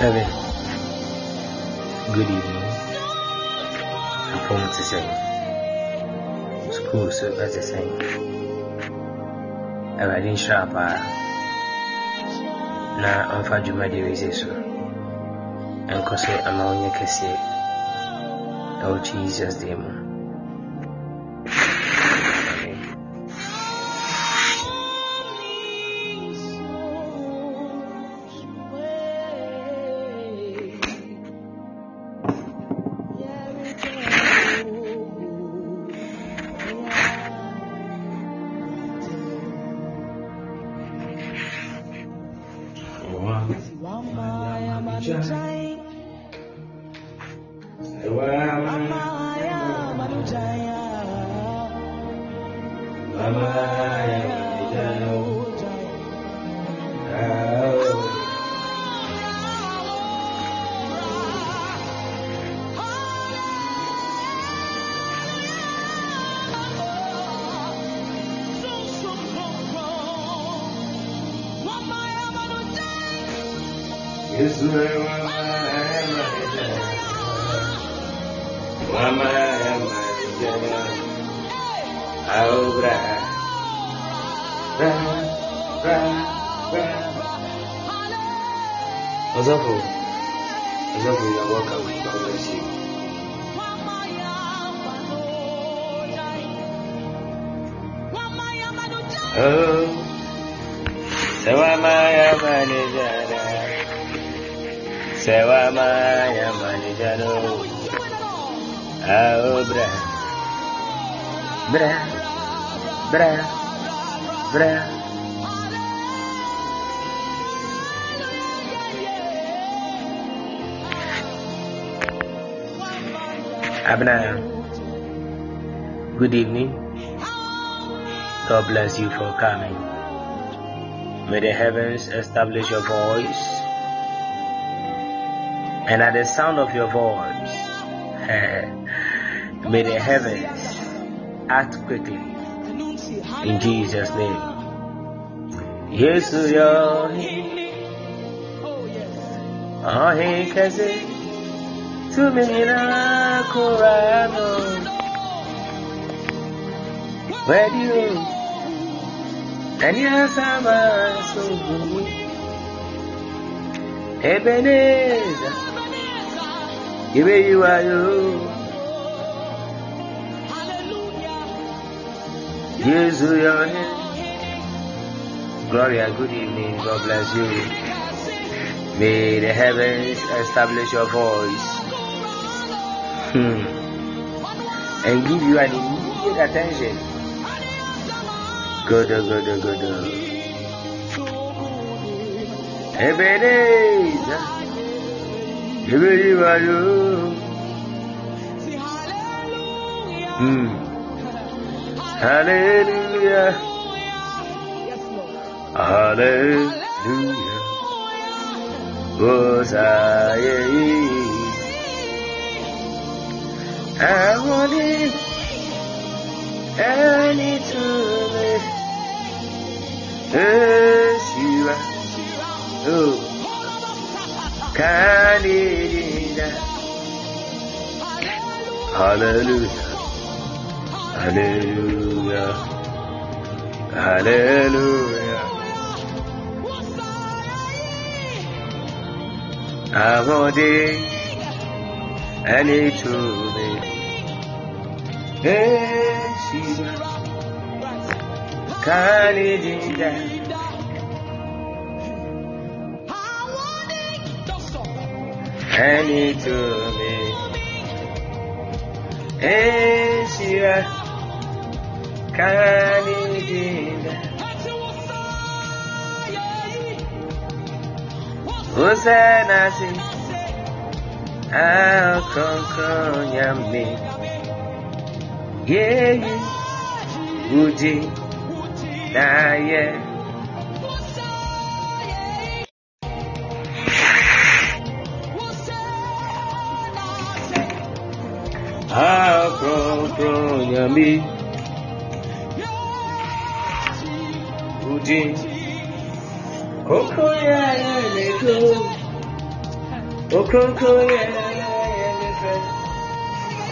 heaven. Good evening. Apom te sɛ sukuu so ɛte sɛ Awurade nhyira paa na ɔmfa dwumadeɛ wei sɛ so ɛnkɔ so ama wonyɛ kɛseɛ ɛwɔ Jesus din mu. Good evening. God bless you for coming. May the heavens establish your voice. And at the sound of your voice, may the heavens act quickly. In Jesus' name. Yes, your Oh, he can say, to me, Kurano. Where do you? And yes, I'm a so good. Ebenezer, give you are you. Yes, your hand. Gloria, good evening. God bless you. May the heavens establish your voice. Hmm. And give you an immediate attention. Good, good, good. Ebenezer, Ebenezer, you. Hmm. Hallelujah. Hallelujah. Hosanna. I want it any to me. Yes, you are. Oh, it Hallelujah. Hallelujah. Hallelujah. I want it any to me. Eshiba Kalidinda Any to me Eshiba Kalidinda Hosanna si láyé. Àkókò yàn mí. Udi. Kókó yà yà lè tó. Okókó yà yà lè fẹ́.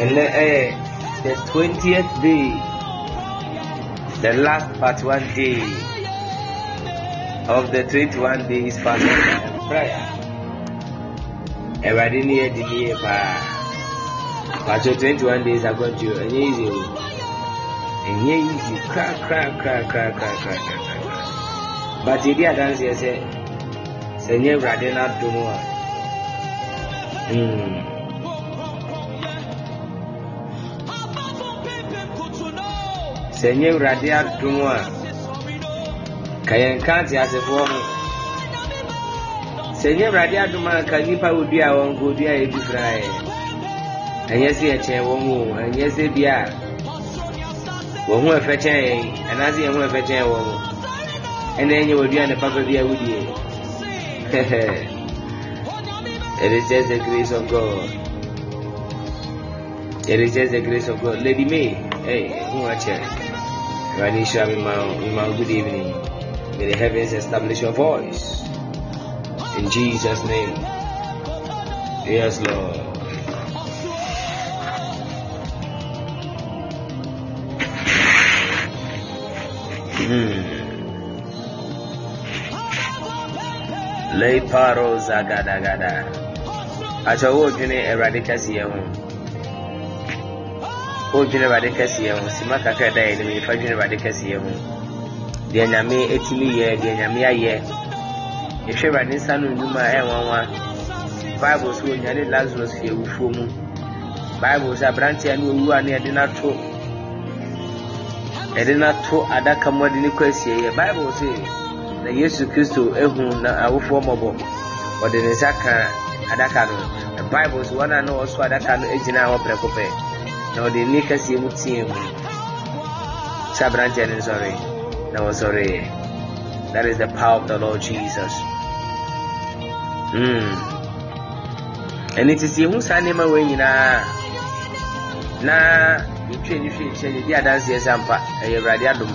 And then, uh, the 20th day. The last part one day of the 21 days fasting and prayer. Ẹ̀wàdí ni ẹ di ní ẹ paa. Pàṣẹ 21 days agbọ́njú ẹ̀yẹ́ ìzì o. Ẹ̀yẹ́ ìzì krakrakrakrakrakrakra. Bàtí ìdí àdánsì ẹsẹ̀ sẹ̀yẹ́ ìwúradẹ́ náà dùn wá. Sɛ nyɛ awurade adom a ka yɛn ka ho sɛ nyɛ awurade adom a ka nnipa wɔdua wɔn ka odua a ɛdi fra ɛ ɛnyɛ sɛ yɛkyɛn wɔn o ɛnyɛ sɛ bi wɔn ho ɛfɛ kyɛn yɛn anaasɛ yɛn ho ɛfɛ kyɛn wɔn ɛna ɛnyɛ wɔdua ne papa bi a wodie It is just the grace of God. It is just the grace of God. Lady May, hey, who are you? Ranisha, my good evening. May the heavens establish your voice. In Jesus' name. Yes, Lord. Hmm. Lay paro zagadagada. Acha wo dwene Awurade kɛseɛ ho. Wo dwene Awurade kɛseɛ ho. Sima kakra da yɛ nim yɛfa dwene Awurade kɛseɛ ho. Deɛ Nyame etimi yɛ, deɛ Nyame ayɛ. Yɛhwɛ Awurade nsa no nnwuma ɛnwanwa. Bible so onyane Lazarus fi awufuo mu. Bible sɛ aberanteɛ no owu a ne yɛde n'ato yɛde n'ato adaka mu ɔde ne kɔ asieɛ. Bible sɛ na Yesu Kristo ehu na awofoɔ mmɔbɔ ɔde ne nsa ka adaka no bible so wɔn a na wɔso adaka no gyina hɔ prɛko pɛ na ɔde ne kɛseɛ mu tie mu sɛ aberanteɛ no nsɔre na wɔsɔre that is the power of the lord jesus. Mm. ɛne ti sɛ yɛhu saa nneɛma wɔ nyinaa na yɛtwa ne hwɛ nkyɛn ne di adanseɛ sɛ ampa ɛyɛ awurade adom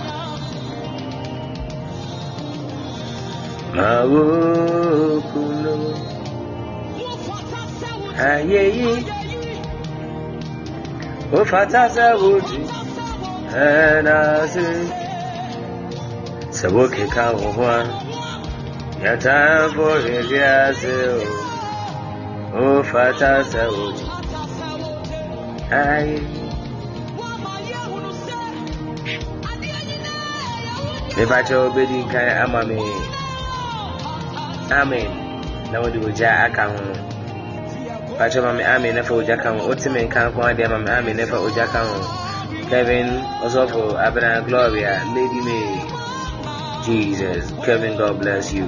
Mawokuno Ayeyi وفتى زوجي هنازل سبوك كاغوان يتنبو اليازل وفتى زوجي هاي mepakyɛ wobɛdi nkan ama me amen na wode ogya aka ho pacho mami ami nefa ujaka mu ultimate kan kwa dia mami ami nefa ujaka mu Kevin Osofo Abena Gloria Lady May. Jesus Kevin God bless you.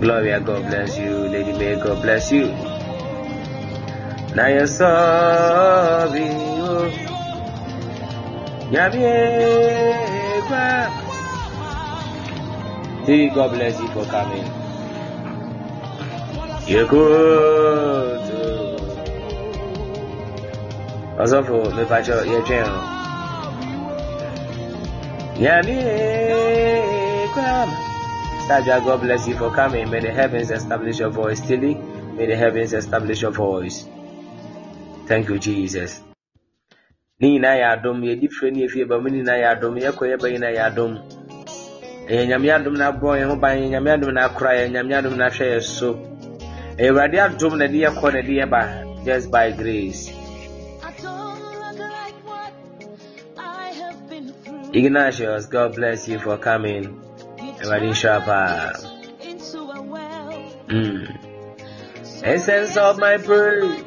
Gloria God bless you. Lady May God bless you. Na Now you're sorry oh. Yabie God bless you for coming. Good. Also for me pacho your channel. Yami Kram. Staja, God bless you for coming. May the heavens establish your voice. Tilly, may the heavens establish your voice. Thank you, Jesus. ne nyinaa yɛ adom yɛdi fire ne yɛfie ba mu nyinaa yɛ adom yɛkɔ yɛba nyinaa yɛ adom ɛyɛ nyame adom na abɔ yɛn ho ban nyame adom na akora yɛn nyame adom na ahwɛ yɛn so awurade adom na de yɛkɔ na de yɛba just by grace Ignatius, God bless you for coming. Awurade nhyira paa. Mm. Essence of my praise,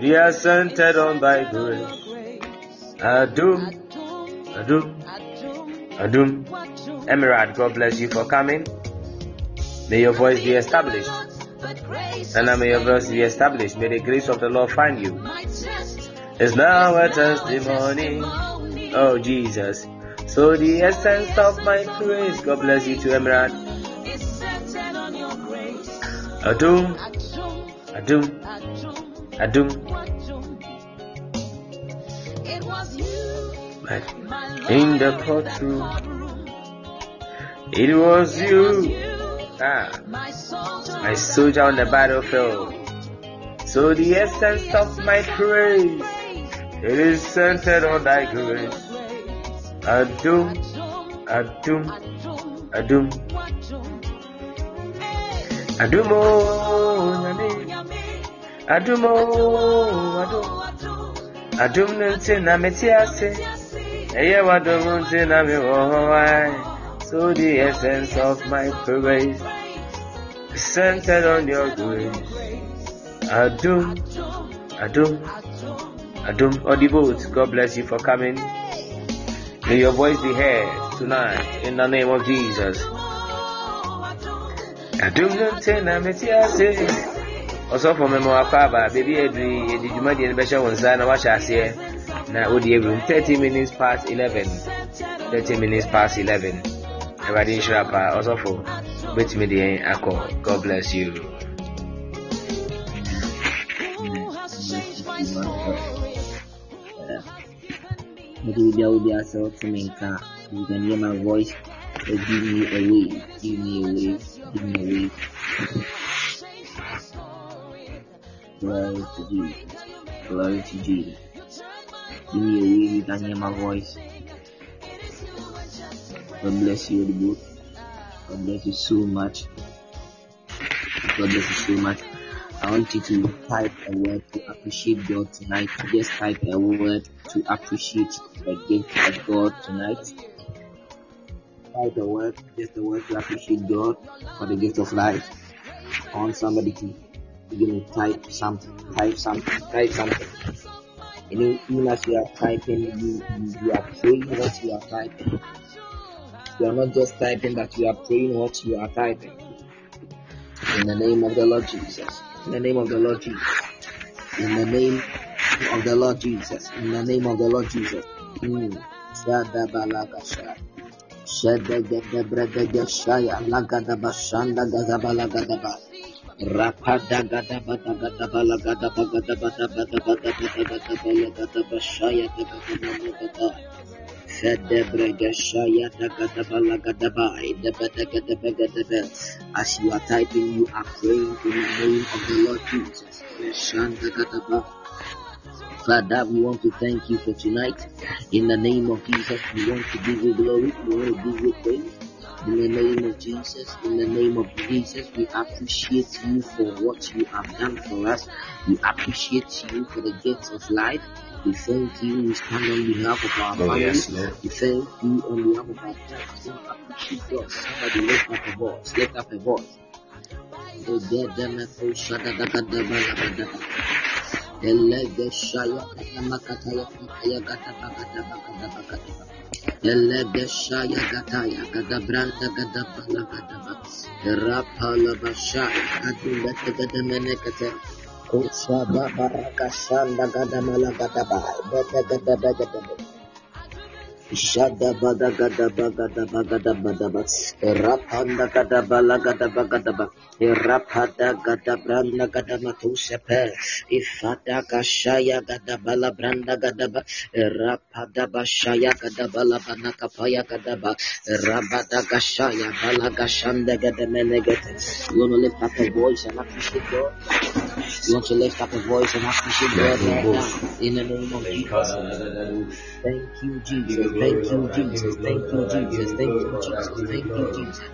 they are centered on thy grace. Adum, Adum, Adum. Emirate, God bless you for coming. May your voice be established. And I may your voice be established. May the grace of the Lord find you. It's now a testimony. Oh, Jesus. So the essence of my praise, God bless you to Emirate. Adum, Adum, Adum. In the courtroom, it was you Ah, my soldier on the battlefield. So the essence of my praise, it is centered on thy grace. Adum, adum, adum. Adumo, adumo, adum. Adum nti na meti ase, eye wadum nti na mi wo So the essence of my praise is centered on your grace. Adum, Adum, Adum Audible. God bless you for coming. May your voice be heard tonight in the name of Jesus. Adum Nantena Metiase. ɔsɔfo mɛma wakɔ aba beebi aduri yɛde dwumadie no bɛhyɛ wo nsa na wahyɛ aseɛ na wode awurum 30 minutes past 11 30 minutes past Everybody show up, also for wait me the echo. God bless you. Rudia will be assault to me. You can hear my voice. Give me a way, Give me a way, Give me a way. Glory to Jesus. Glory to Jesus. Give me away. You can hear my voice. God bless you, book. God bless you so much. God bless you so much. I want you to type a word to appreciate God tonight. Just type a word to appreciate the gift of God tonight. Type a word, just a word to appreciate God for the gift of life. I want somebody to begin to type something, type something, type something. Know, even as you are typing, you, you, you are praying what you are typing. You are not just typing, but you are praying what you are typing. In the name of the Lord Jesus. In the name of the Lord Jesus. In the name of the Lord Jesus. In the name of the Lord Jesus. Mm. Rapada As you are typing, you are praying in the name of the Lord Jesus. Father, we want to thank you for tonight. In the name of Jesus, we want to give you glory. We want to give you praise. In the name of Jesus, in the name of Jesus, we appreciate you for what you have done for us. We appreciate you for the gifts of life. We thank you. We stand on behalf of our family. Yes, we thank you on behalf of our God. Somebody lift up a voice. Lift up a voice. Elege shaya kama kataya kaya gata bagata bagata bagata Elege shaya gataya gata branda gata bala gata Rapa la bashaya gata gata mene gata Kusa Babaraka Sanda Gadamala Gadaba, Beta Gadaba Gadaba. Jada Bada Gadaba Gadaba Gadaba Gadaba, Rapanda Gadaba Gadaba Gadaba rapada gada branda gada matusepe ifada kashaya gada bala branda gada ba rapada bashaya gada bala bana kapaya gada ba rabada kashaya bala gashanda gada menegete you want to lift up a voice and appreciate God you want to lift up a voice and appreciate God right now in the name of Jesus Thank you, Jesus. Thank you, Jesus. Thank you, Jesus. Thank you, Jesus. Thank you, Jesus. Thank you, Jesus.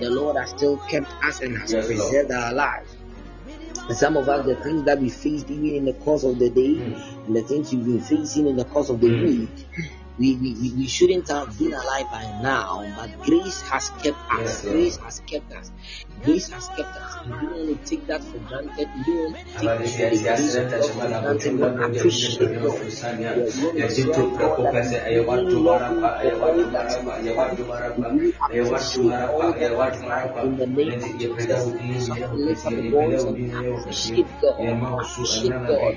the Lord has still kept us and has Yes, Lord. preserved our lives. And some of us, the things that we faced even in the course of the day, and the things you've been facing in the course of the Mm. week, we, we, we- shouldn't have been alive by now, but grace has kept us. Grace has kept us. Grace has kept us. We don't want to take that for granted. We don't want to take the grace of God for granted. But appreciate God. Yes, we want to serve God that is really loving for all that He has done. We appreciate all that in the name of Jesus. Somebody lift up the voice and appreciate God. Appreciate God.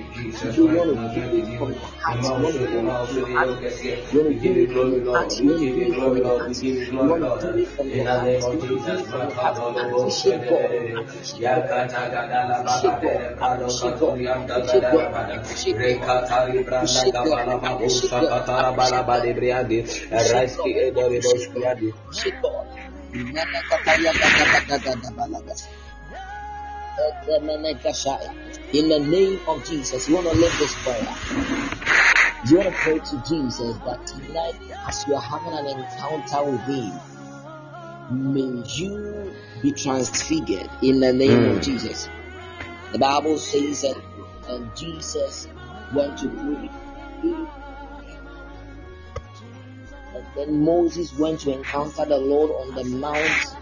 You want to give it from your heart. You want to give it from your heart. You you the name of Jesus, my Father, Lord, shake up. Yakata Gadala in the name of Jesus, you want to live this prayer. You want to pray to Jesus that tonight, as you are having an encounter with Him, may you be transfigured in the name of Mm. Jesus. The Bible says that and Jesus went to pray. And then Moses went to encounter the Lord on the Mount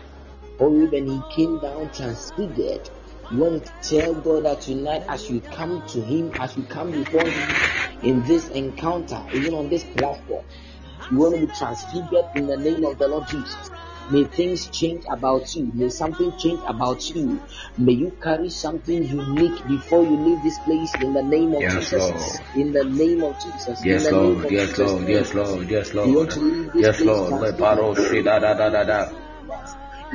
Horeb and he came down transfigured. You want to tell God that tonight, as you come to Him, as you come before Him in this encounter, even on this platform, you want to be transfigured in the name of the Lord Jesus. May things change about you. May something change about you. May you carry something unique before you leave this place in the name of Yes, Jesus. Lord. In the name of Jesus. Yes, in the name Lord. Yes, Jesus. Lord. Yes, Lord. Yes, You want Lord. leave this Yes, Lord. Transfigured. paro shi da da da da da.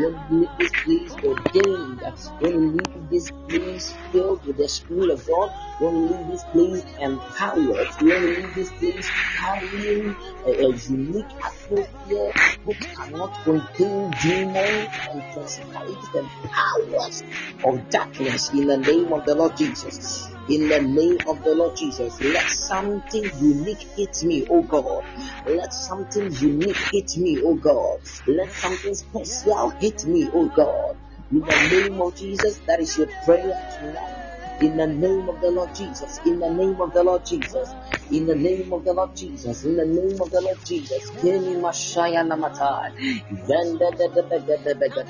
When you this place ordained, when you leave this place filled with the Spirit of God, when you leave this place empowered, when you leave this place carrying a, a unique atmosphere which cannot contain demons and principalities and powers of darkness in the name of the Lord Jesus. In the name of the Lord Jesus, let something unique hit me, oh God. Let something unique hit me, oh God. Let something special hit me, oh God. In the name of Jesus, that is your prayer tonight. In the name of the Lord Jesus, in the name of the Lord Jesus, in the name of the Lord Jesus, in the name of the Lord Jesus, Keni Mashaya Namata, Venda de de de de de de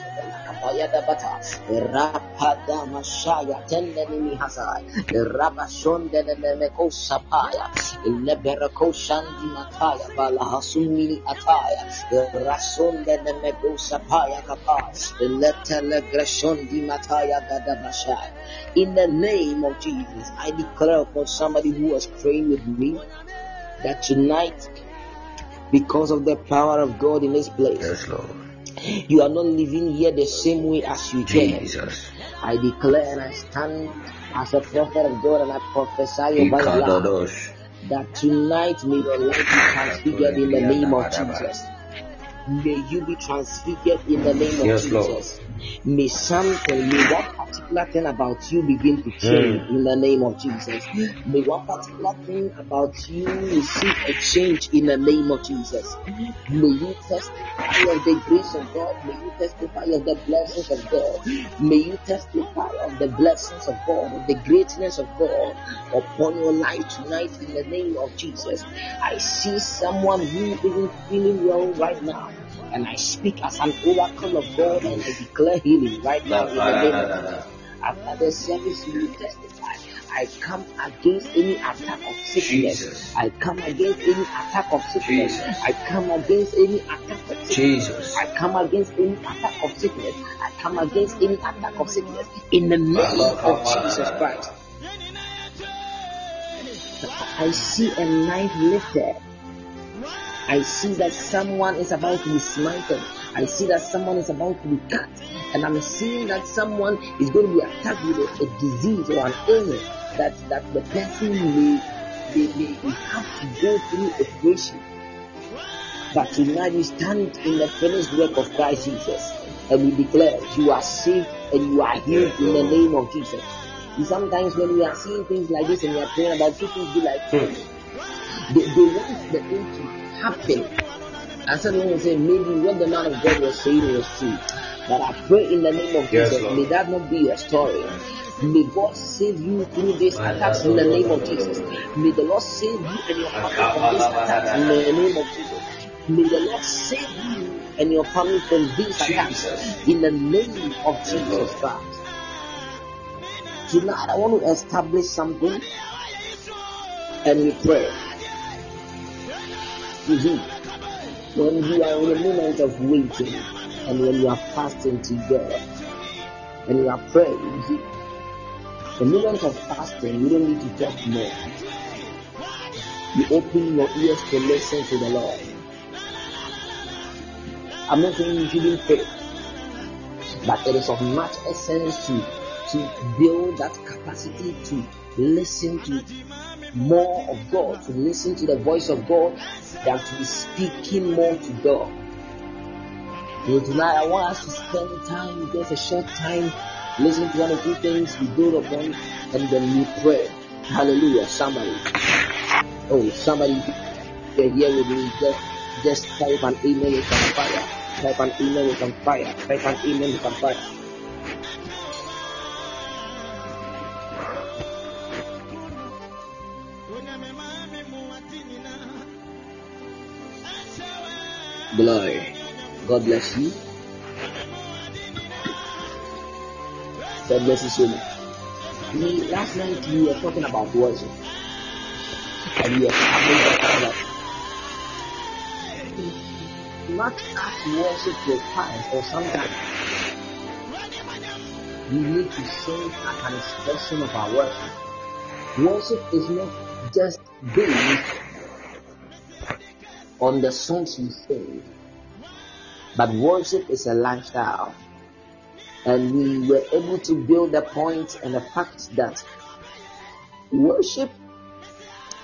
Kapaya de Bata, Rapada Mashaya, Tendeni Mihasa, Rabashon de de Meko Sapaya, Leberako Shandi Mataya, Balahasumi Ataya, Rason de de Meko Sapaya Kapa, Letelegrashon di Mataya Gadabashai. In the name of Jesus, I declare for somebody who was praying with me that tonight, because of the power of God in this place, Yes, Lord. you are not living here the same way as you came. Jesus. I declare and I stand as a prophet of God and I prophesy over your life that tonight may your life be transfigured in the name of Jesus. May you be transfigured in the name of Yes, Lord. Jesus. May something, eh, may one particular thing about you begin to hmm. change in the name of Jesus. May one particular thing about you receive a change in the name of Jesus. May you testify of the grace of God. May you testify of the blessings of God. May you testify of the blessings of God, of the greatness of God upon your life tonight in the name of Jesus. I see someone who isn't feeling well right now. And I speak as an oracle of God and I declare healing right now in the name of Jesus. After the service, you testify. I come against any attack of sickness. Jesus. I come against any attack of sickness. Jesus. I come against any attack of sickness. Jesus. I come against any attack of sickness. I come against any attack of sickness in the name of Jesus Christ. I see a knife lifted. I see that someone is about to be smited. I see that someone is about to be cut. And I'm seeing that someone is going to be attacked with a, a disease or an illness that, that the person may, may, may have to go through operation. But tonight we stand in the finished work of Christ Jesus and we declare you are saved and you are healed in the name of Jesus. See, Sometimes when we are seeing things like this and we are praying about people be like, Hmm. they, they want the thing to happen. And someone will say, maybe what the man of God was saying was true. But I pray in the name of Yes, Jesus, Lord. may that not be your story. May God save you through these attacks in the name of Jesus. May the Lord save you and your family from these attacks in the name of Jesus. May the Lord save you and your family from these attacks in the name of Jesus Christ. Tonight, I want to establish something and we pray. Mm-hmm. When you are in a moment of waiting and when you are fasting together and you are praying, the moment of fasting, you don't need to talk more. You open your ears to listen to the Lord. I'm not saying you shouldn't pray, but it is of much essence to to build that capacity to listen to more of God, to listen to the voice of God, than to be speaking more to God. So tonight I want us to spend time, just a short time, listen to one or two things we build upon, and then we pray. Hallelujah. Somebody. Oh, somebody here with me. Just, just type an email with some fire. Type an email with some fire. Type an email with some fire. Glory. God bless you. God bless you so much. We, last night we were talking about worship. And we that not as worship your requires or sometimes we need to sing as an expression of our worship. Worship is not just based on the songs we sing. But worship is a lifestyle. And we were able to build the point and the fact that worship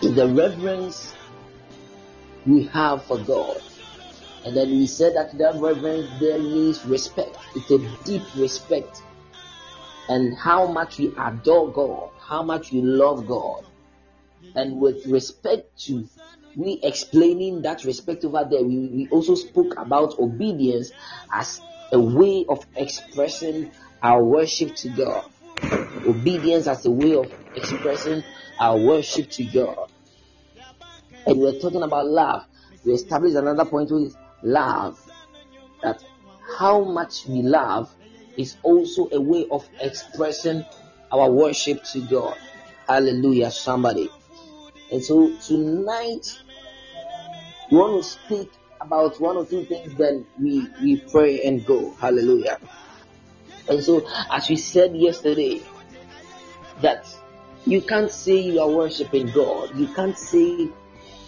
is the reverence we have for God. And then we said that that reverence there means respect. It's a deep respect. And how much we adore God, how much we love God. And with respect to we explaining that respect over there, we, we also spoke about obedience as a way of expressing our worship to God. Obedience as a way of expressing our worship to God. And we're talking about love. We established another point with love. That how much we love is also a way of expressing our worship to God. Hallelujah, somebody. And so tonight we want to speak about one or two things, then we, we pray and go. Hallelujah. And so, as we said yesterday, that you can't say you are worshiping God. You can't say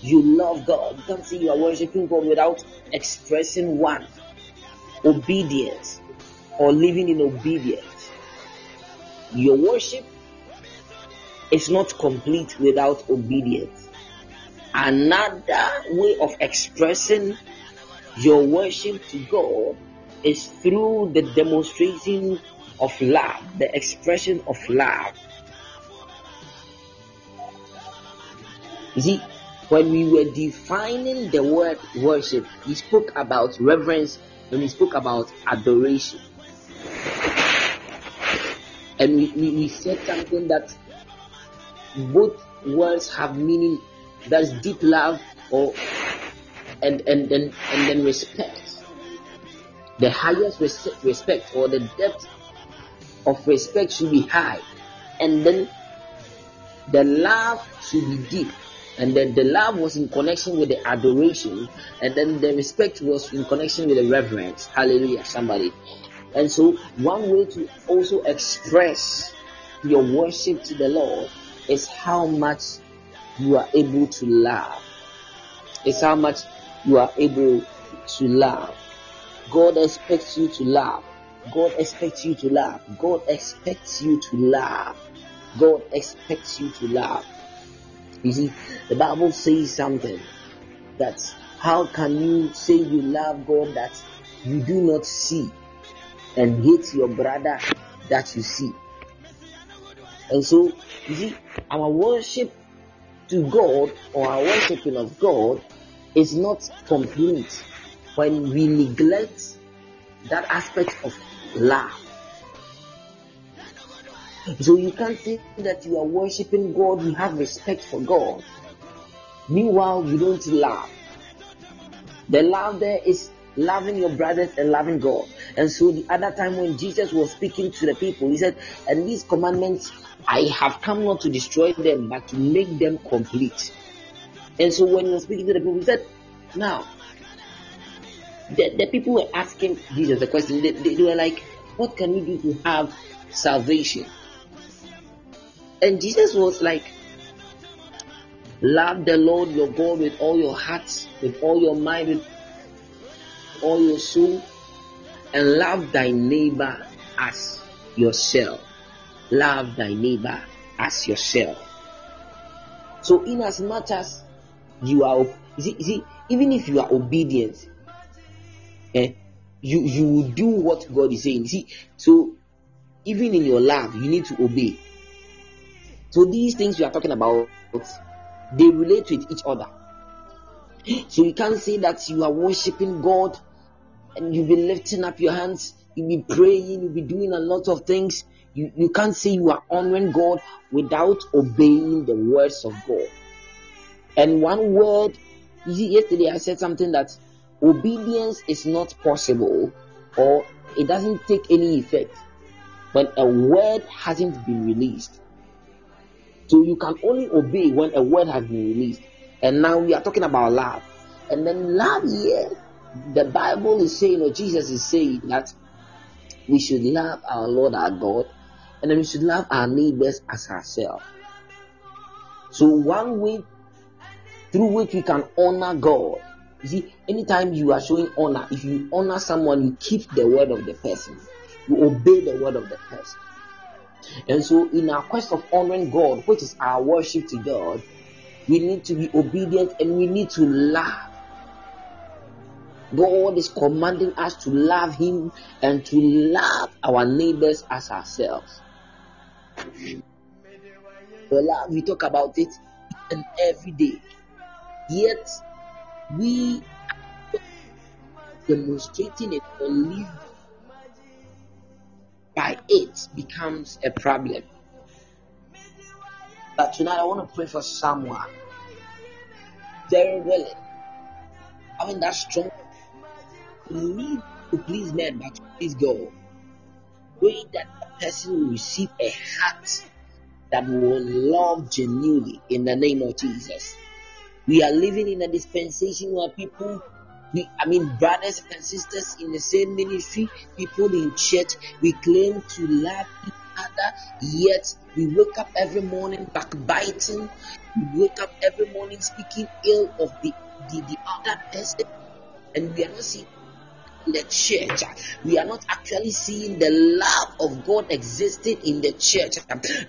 you love God. You can't say you are worshiping God without expressing one obedience or living in obedience. Your worship is not complete without obedience. Another way of expressing your worship to God is through the demonstration of love, the expression of love. You see, when we were defining the word worship, we spoke about reverence and we spoke about adoration. And we, we, we said something that both words have meaning that's deep love or and and then and then respect. The highest res- respect or the depth of respect should be high. And then the love should be deep. And then the love was in connection with the adoration. And then the respect was in connection with the reverence. Hallelujah somebody. And so one way to also express your worship to the lord is how much you are able to love. It's how much you are able to love. God expects you to love. God expects you to love. God expects you to love. God expects you to love. You see, the Bible says something that how can you say you love God that you do not see and hate your brother that you see? And so, you see, our worship to God or our worshiping of God is not complete when we neglect that aspect of love. So you can't say that you are worshiping God, you have respect for God. Meanwhile, you don't love. The love there is loving your brothers and loving God. And so the other time when Jesus was speaking to the people, he said, And these commandments I have come not to destroy them, but to make them complete. And so when he was speaking to the people, he said, Now, the, the people were asking Jesus the question, they, they, they were like, What can we do to have salvation? And Jesus was like, Love the Lord your God with all your heart, with all your mind, with all your soul, and love thy neighbor as yourself. Love thy neighbor as yourself. So, in as much as you are, you see, you see even if you are obedient, eh, you you will do what God is saying. See, so even in your love, you need to obey. So these things we are talking about, they relate with each other. So you can't say that you are worshiping God and you'll be lifting up your hands, you'll be praying, you'll be doing a lot of things. You, you can't say you are honoring God without obeying the words of God. And one word, you see, yesterday I said something that obedience is not possible or it doesn't take any effect when a word hasn't been released. So you can only obey when a word has been released. And now we are talking about love. And then love here, the Bible is saying, or Jesus is saying that we should love our Lord our God, and then we should love our neighbors as ourselves. So one way through which we can honor God. You see, anytime you are showing honor, if you honor someone, you keep the word of the person, you obey the word of the person. And so, in our quest of honoring God, which is our worship to God, we need to be obedient and we need to love. God is commanding us to love Him and to love our neighbors as ourselves. The love, we talk about it and every day. Yet, we are demonstrating it live by it becomes a problem. But tonight I want to pray for someone very willing, having that strong need to please men but please God. Pray that a person will receive a heart that will love genuinely in the name of Jesus. We are living in a dispensation where people we, I mean, brothers and sisters in the same ministry, people in church, we claim to love each other, yet we wake up every morning backbiting, we wake up every morning speaking ill of the, the, the other person, and we are not seeing the church. We are not actually seeing the love of God existing in the church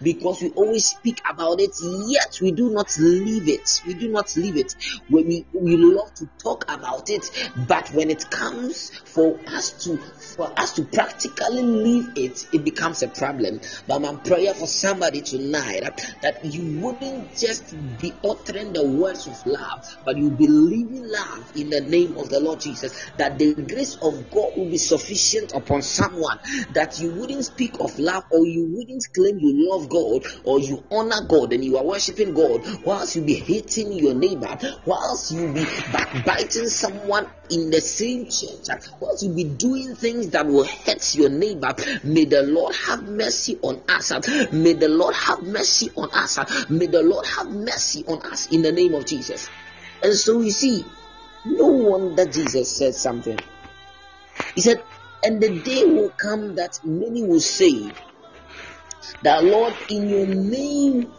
because we always speak about it, yet we do not live it. We do not live it. When we, we love to talk about it, but when it comes for us to for us to practically live it, it becomes a problem. But my prayer for somebody tonight that you wouldn't just be uttering the words of love, but you be living love in the name of the Lord Jesus. That the grace of of God will be sufficient upon someone that you wouldn't speak of love or you wouldn't claim you love God or you honor God and you are worshiping God whilst you be hating your neighbor, whilst you be backbiting someone in the same church, whilst you be doing things that will hurt your neighbor. May the Lord have mercy on us. May the Lord have mercy on us. May the Lord have mercy on us in the name of Jesus. And so you see, no wonder Jesus said something. He said, And the day will come that many will say, That Lord, in your name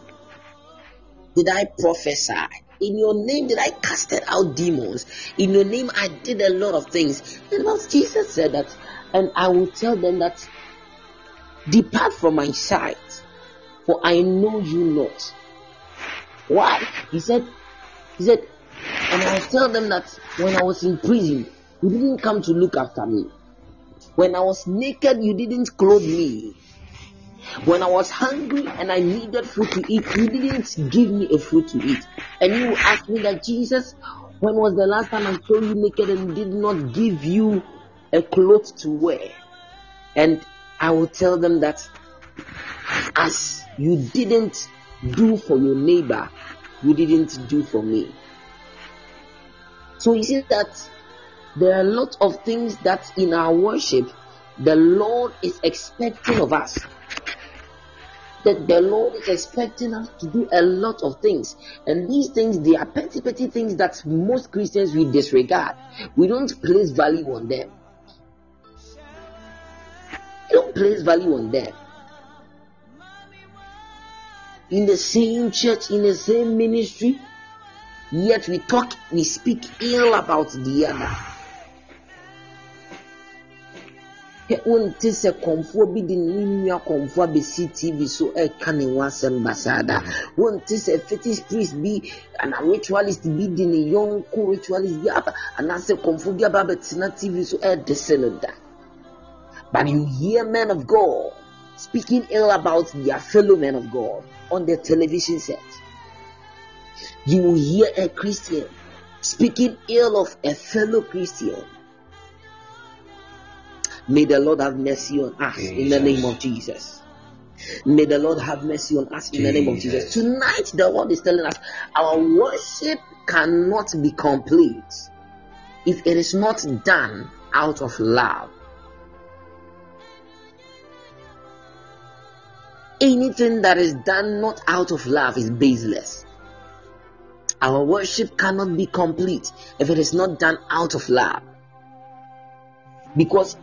did I prophesy. In your name did I casted out demons. In your name I did a lot of things. And as Jesus said that, and I will tell them that depart from my sight, for I know you not. Why? He said, he said, and I will tell them that when I was in prison, you didn't come to look after me. When I was naked, you didn't clothe me. When I was hungry and I needed food to eat, you didn't give me a food to eat. And you asked me that Jesus, when was the last time I saw you naked and did not give you a cloth to wear? And I will tell them that as you didn't do for your neighbor, you didn't do for me. So you see that there are a lot of things that in our worship the Lord is expecting of us. That the Lord is expecting us to do a lot of things, and these things they are petty, petty things that most Christians we disregard. We don't place value on them. We don't place value on them. In the same church, in the same ministry, yet we talk, we speak ill about the other. Wonte sɛ kɔnfoɔ bi de ne nua kɔnfoɔ abɛsi tv so ɛka ne ho asɛm basaa da wonte sɛ fetish priest bi ana ritualist bi de ne yɔnko ritualist bi aba anaasɛ kɔnfoɔ bi aba abɛtena tv so ɛde sɛ no da. But you hear men of god speaking ill about their fellow men of god on the television set. You will hear a christian speaking ill of a fellow christian May the Lord have mercy on us Jesus. in the name of Jesus. May the Lord have mercy on us in Jesus. the name of Jesus. Tonight, the Lord is telling us our worship cannot be complete if it is not done out of love. Anything that is done not out of love is baseless. Our worship cannot be complete if it is not done out of love. Because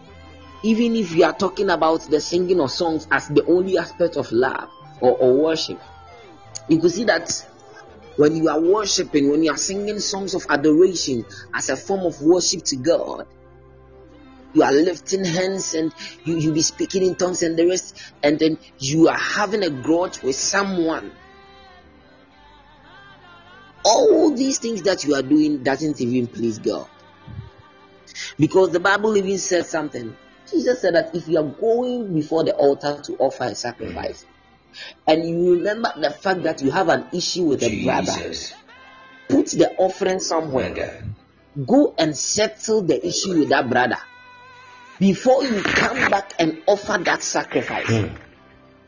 even if you are talking about the singing of songs as the only aspect of love or, or worship, you could see that when you are worshiping, when you are singing songs of adoration as a form of worship to God, you are lifting hands and you, you be speaking in tongues and the rest, and then you are having a grudge with someone. All these things that you are doing doesn't even please God. Because the Bible even says something Jesus said that if you are going before the altar to offer a sacrifice, and you remember the fact that you have an issue with a brother, put the offering somewhere. Go and settle the issue with that brother before you come back and offer that sacrifice. Mm.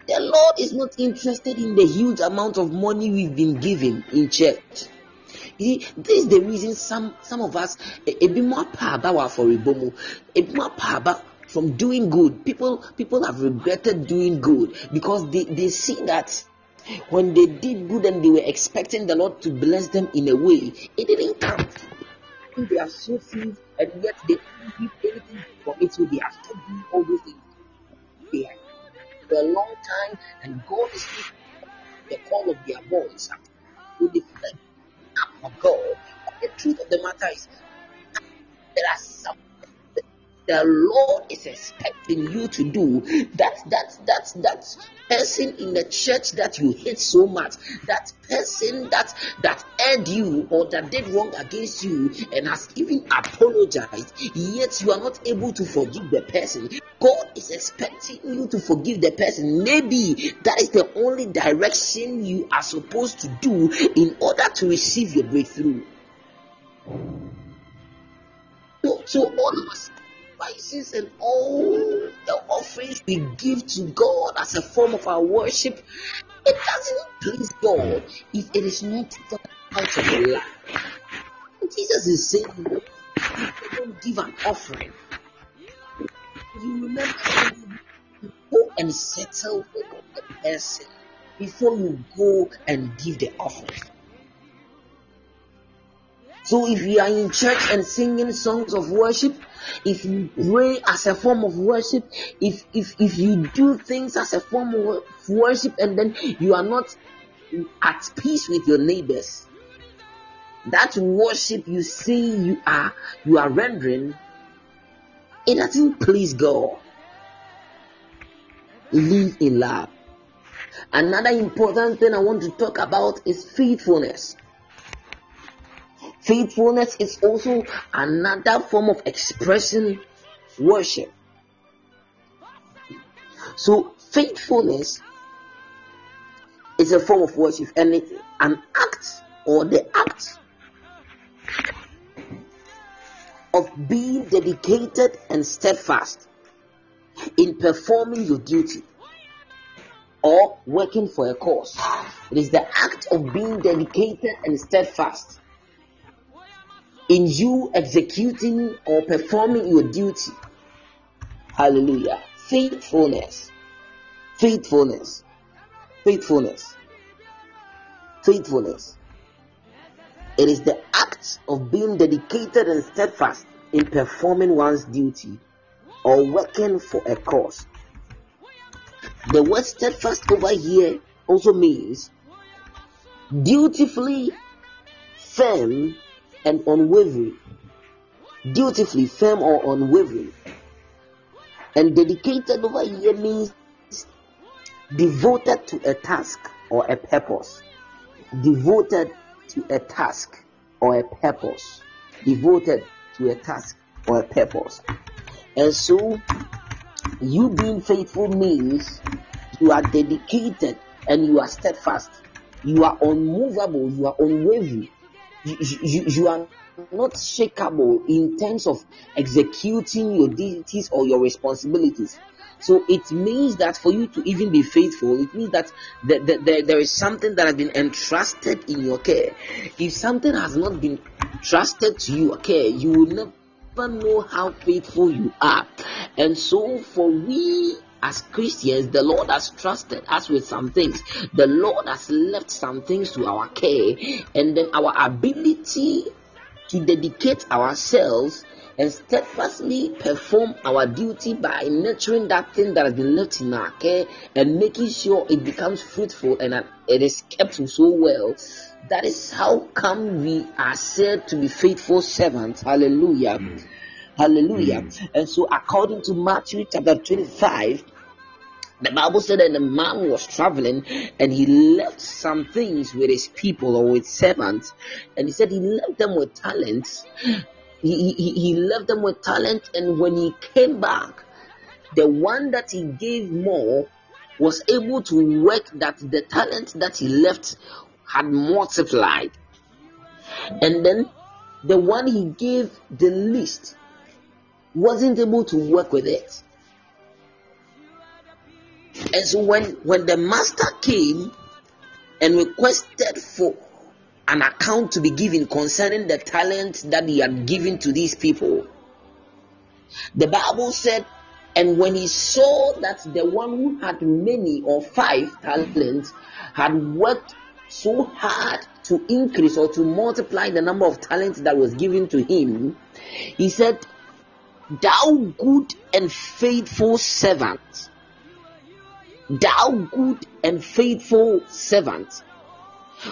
The Lord is not interested in the huge amount of money we've been given in church. See, this is the reason some some of us a bit more power about for a bit more power from doing good. People people have regretted doing good because they, they see that when they did good and they were expecting the Lord to bless them in a way, it didn't come. They are so few and yet they don't give anything for it, so they still doing all those things. They for a long time, and God is the call of their voice. They feel like, God. But the truth of the matter is, there are some the Lord is expecting you to do that that that that person in the church that you hate so much that person that that erred you or that did wrong against you and has even apologized yet you are not able to forgive the person. God is expecting you to forgive the person. Maybe that is the only direction you are supposed to do in order to receive your breakthrough. So, so all of us sacrifices and all the offerings we give to God as a form of our worship, it doesn't please God if it is not done out of love. Jesus is saying, if you don't give an offering, you remember go and settle with the person before you go and give the offering. So if you are in church and singing songs of worship, if you pray as a form of worship, if if if you do things as a form of worship and then you are not at peace with your neighbors, that worship you say you are you are rendering, it doesn't please God. Live in love. Another important thing I want to talk about is faithfulness. Faithfulness is also another form of expressing worship. So, faithfulness is a form of worship and an act or the act of being dedicated and steadfast in performing your duty or working for a cause. It is the act of being dedicated and steadfast in you executing or performing your duty. Hallelujah. Faithfulness. Faithfulness. Faithfulness. Faithfulness. It is the act of being dedicated and steadfast in performing one's duty or working for a cause. The word steadfast over here also means dutifully firm and unwavering. Dutifully firm or unwavering. And dedicated over here means devoted to a task or a purpose. Devoted to a task or a purpose. Devoted to a task or a purpose. And so, you being faithful means you are dedicated and you are steadfast. You are unmovable. You are unwavering. You, you, are not shakable in terms of executing your duties or your responsibilities. So it means that for you to even be faithful, it means that the, the, the, there is something that has been entrusted in your care. If something has not been trusted to you, okay, you will never know how faithful you are. And so for we as Christians, the Lord has trusted us with some things. The Lord has left some things to our care, and then our ability to dedicate ourselves and steadfastly perform our duty by nurturing that thing that has been left in our care and making sure it becomes fruitful and it is kept so well. That is how come we are said to be faithful servants. Hallelujah. Mm. Hallelujah. Mm. And so, according to Matthew chapter 25, the Bible said that the man was traveling and he left some things with his people or with servants, and he said he left them with talents. He, he, he left them with talent, and when he came back, the one that he gave more was able to work that the talent that he left had multiplied. And then the one he gave the least wasn't able to work with it. And so when when the master came and requested for an account to be given concerning the talent that he had given to these people, the Bible said, and when he saw that the one who had many or five talents had worked so hard to increase or to multiply the number of talents that was given to him, he said, Thou good and faithful servant, thou good and faithful servant.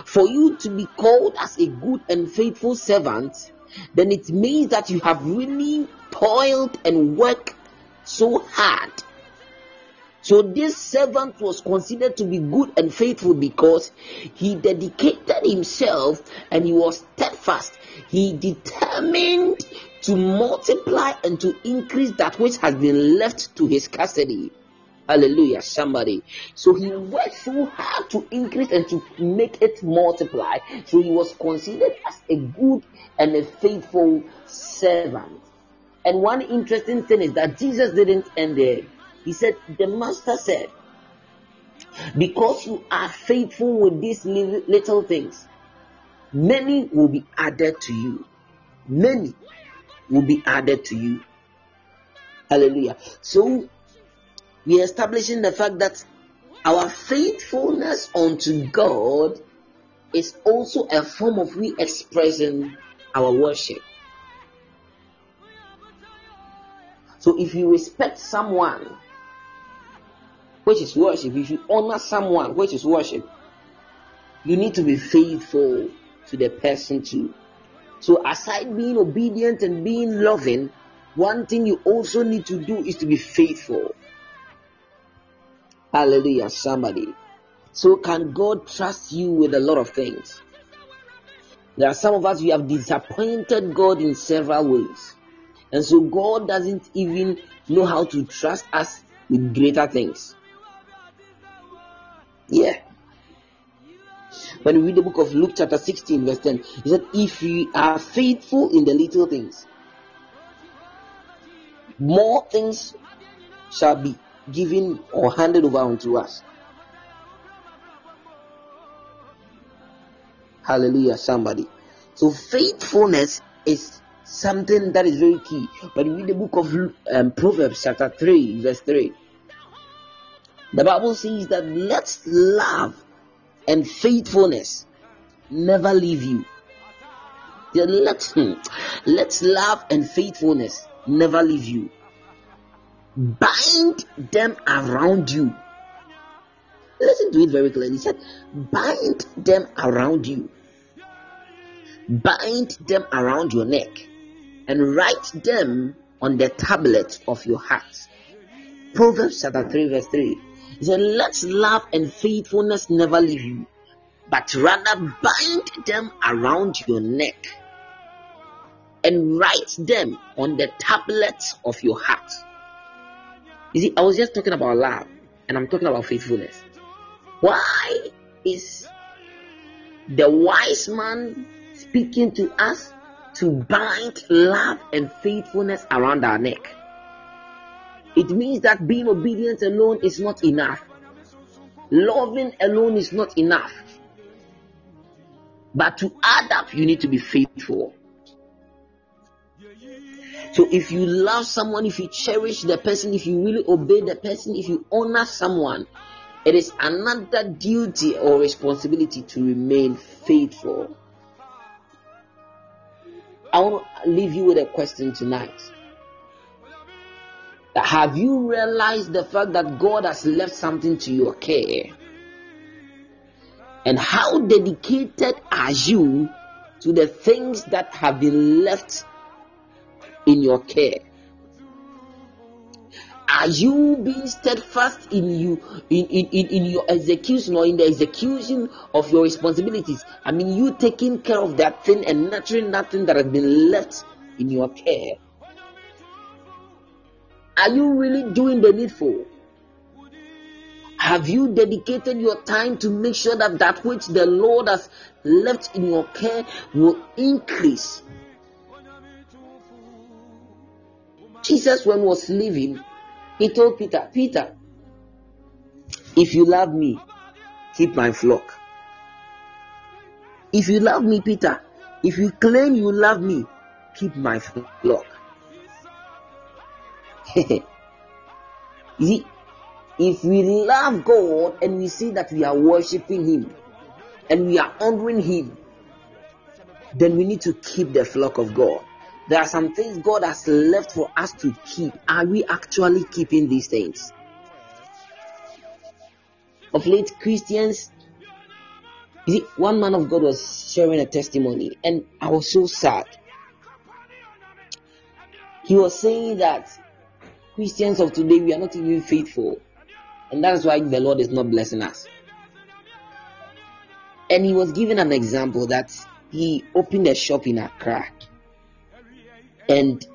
For you to be called as a good and faithful servant, then it means that you have really toiled and worked so hard. So this servant was considered to be good and faithful because he dedicated himself and he was steadfast. He determined to multiply and to increase that which has been left to his custody. Hallelujah, somebody. So he worked so hard to increase and to make it multiply. So he was considered as a good and a faithful servant. And one interesting thing is that Jesus didn't end there. He said, The master said, Because you are faithful with these little things, many will be added to you. Many will be added to you. Hallelujah. So we are establishing the fact that our faithfulness unto God is also a form of we expressing our worship. So if you respect someone, which is worship, if you honor someone, which is worship, you need to be faithful to the person too. So aside being obedient and being loving, one thing you also need to do is to be faithful. Hallelujah, somebody. So can God trust you with a lot of things? There are some of us we have disappointed God in several ways. And so God doesn't even know how to trust us with greater things. Yeah. When we read the book of Luke, chapter 16, verse 10, he said, If we are faithful in the little things, more things shall be given or handed over unto us. Hallelujah, somebody. So faithfulness is something that is very key. When But in the book of um, Proverbs, chapter 3, verse 3, the Bible says that let love and faithfulness never leave you. Let, let love and faithfulness never leave you. Bind them around you. Listen to it very clearly. He said, Bind them around you. Bind them around your neck and write them on the tablet of your heart. Proverbs chapter 3, verse 3. He said, Let love and faithfulness never leave you, but rather bind them around your neck and write them on the tablets of your heart. You see, I was just talking about love and I'm talking about faithfulness. Why is the wise man speaking to us to bind love and faithfulness around our neck. It means that being obedient alone is not enough. Loving alone is not enough. But to add up, you need to be faithful. So if you love someone, if you cherish the person, if you really obey the person, if you honor someone, it is another duty or responsibility to remain faithful. I want to leave you with a question tonight. Have you realized the fact that God has left something to your care? And how dedicated are you to the things that have been left in your care? Are you being steadfast in you in, in, in, in your execution or in the execution of your responsibilities? I mean you taking care of that thing and nurturing that thing that has been left in your care. Are you really doing the needful? Have you dedicated your time to make sure that that which the Lord has left in your care will increase? Jesus, when was living, he told Peter, Peter, if you love me, keep my flock. If you love me, Peter, if you claim you love me, keep my flock. see, if we love God and we see that we are worshiping Him and we are honoring Him, then we need to keep the flock of God. There are some things God has left for us to keep. Are we actually keeping these things? Of late, Christians, see, one man of God was sharing a testimony, and I was so sad. He was saying that Christians of today, we are not even faithful, and that is why the Lord is not blessing us. And he was given an example that he opened a shop in Accra and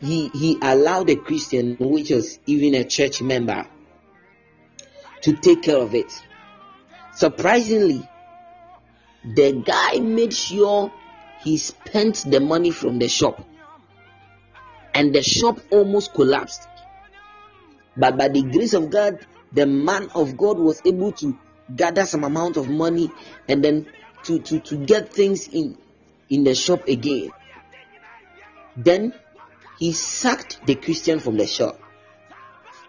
he he allowed a Christian, which was even a church member, to take care of it. Surprisingly, the guy made sure he spent the money from the shop, and the shop almost collapsed. But by the grace of God, the man of God was able to gather some amount of money and then to, to, to get things in in the shop again. Then he sacked the Christian from the shop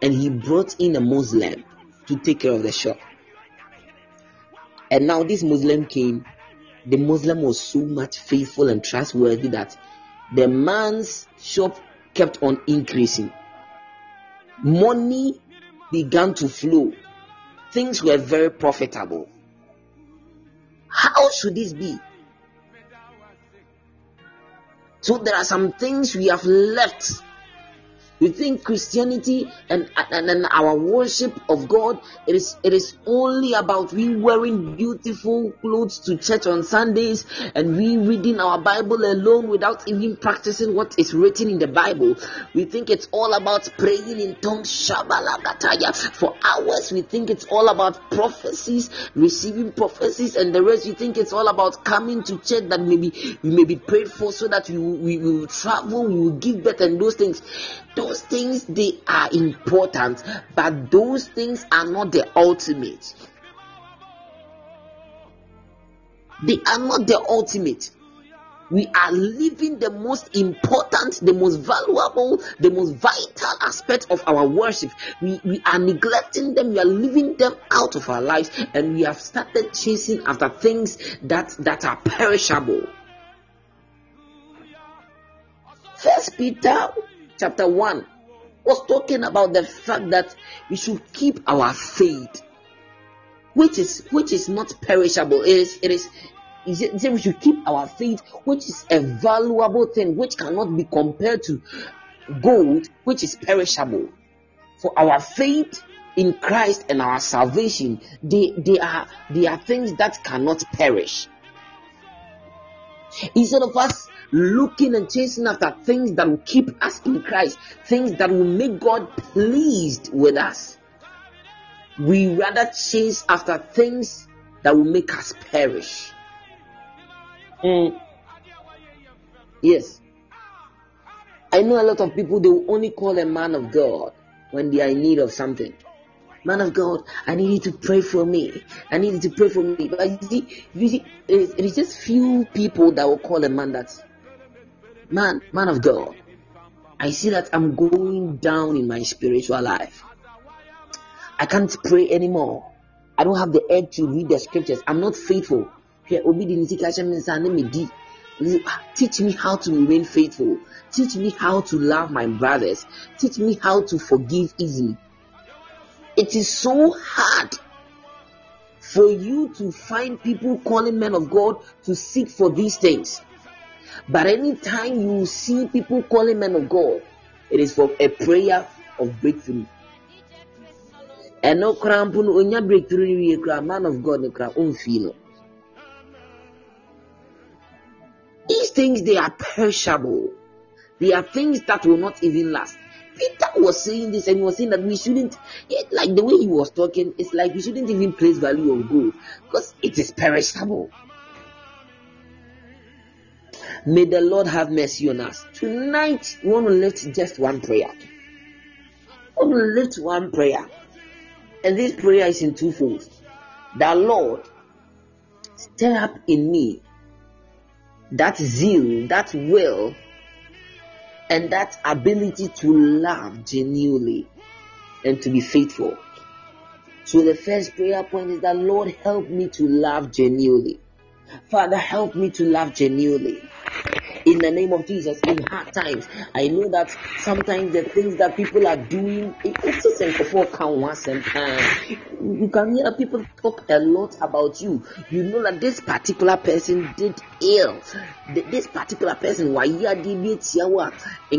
and he brought in a Muslim to take care of the shop. And now this Muslim came. The Muslim was so much faithful and trustworthy that the man's shop kept on increasing. Money began to flow. Things were very profitable. How should this be? So there are some things we have left we think Christianity and, and, and our worship of God it is it is only about we wearing beautiful clothes to church on Sundays and we reading our Bible alone without even practicing what is written in the Bible. We think it's all about praying in tongues. For hours we think it's all about prophecies, receiving prophecies, and the rest We think it's all about coming to church that maybe we may be prayed for so that we, we, we will travel, we will give birth and those things things they are important but those things are not the ultimate they are not the ultimate we are leaving the most important, the most valuable, the most vital aspect of our worship. We, we are neglecting them, we are leaving them out of our lives, and we have started chasing after things that, that are perishable. First Peter chapter 1 was talking about the fact that we should keep our faith which is which is not perishable it is it is we should keep our faith, which is a valuable thing, which cannot be compared to gold, which is perishable. For our faith in Christ and our salvation, they, they are they are things that cannot perish. Instead of us looking and chasing after things that will keep us in Christ, things that will make God pleased with us, we rather chase after things that will make us perish. Mm. Yes. I know a lot of people, they will only call a man of God when they are in need of something. Man of God, I need you to pray for me. I need you to pray for me. But you see, you see it is just few people that will call a man that man, man of God. I see that I'm going down in my spiritual life. I can't pray anymore. I don't have the edge to read the scriptures. I'm not faithful teach me how to remain faithful teach me how to love my brothers teach me how to forgive easily it is so hard for you to find people calling men of God to seek for these things. But anytime you see people calling men of God, it is for a prayer of breakthrough. And no cramp on breakthrough, man of God, no feel. These things they are perishable. They are things that will not even last. Peter was saying this and he was saying that we shouldn't, like the way he was talking, it's like we shouldn't even place value on gold because it is perishable. May the Lord have mercy on us. Tonight, we want to lift just one prayer. We want to lift one prayer. And this prayer is in two folds. The Lord, stir up in me that zeal, that will, and that ability to love genuinely and to be faithful. So the first prayer point is that Lord help me to love genuinely. Father help me to love genuinely in the name of Jesus in hard times. I know that sometimes the things that people are doing, it's just count once and you can hear people talk a lot about you. You know that this particular person did ill. This particular person, why you are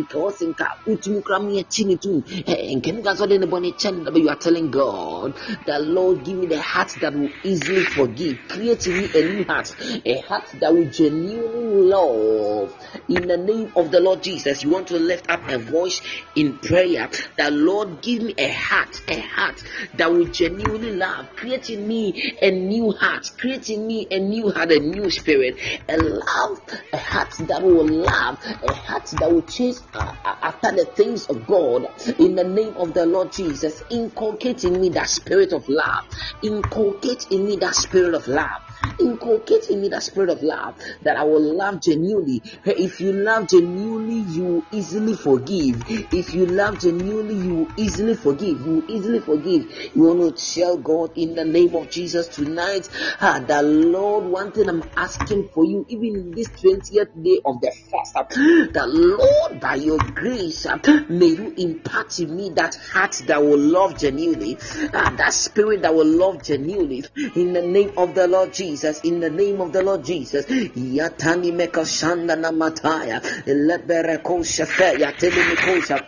Kawasinka, Utumukrami Chinitum, and eh, eh, Kenga you are telling God that Lord give me the heart that will easily forgive. Create me a new heart, a heart that will genuinely love in the name of the Lord Jesus. You want to lift up a voice in prayer that Lord give me a heart, a heart that will genuinely love, creating me a new heart, creating me a new heart, a new spirit, a love, a heart that will love, a heart that will chase uh, uh, after the things of God in the name of the Lord Jesus. Inculcate in me that spirit of love, inculcate in me that spirit of love inculcate in me that spirit of love that I will love genuinely. If you love genuinely, you easily forgive. If you love genuinely, you easily forgive. You easily forgive. You want to tell God in the name of Jesus tonight ah, the Lord, one thing I'm asking for you, even this 20th day of the fast, ah, the Lord, by your grace, ah, may you impart in me that heart that will love genuinely, ah, that spirit that will love genuinely in the name of the Lord Jesus. In the name of the Lord Jesus. Yatani mataya. Leberekosha fe yateli mikosha.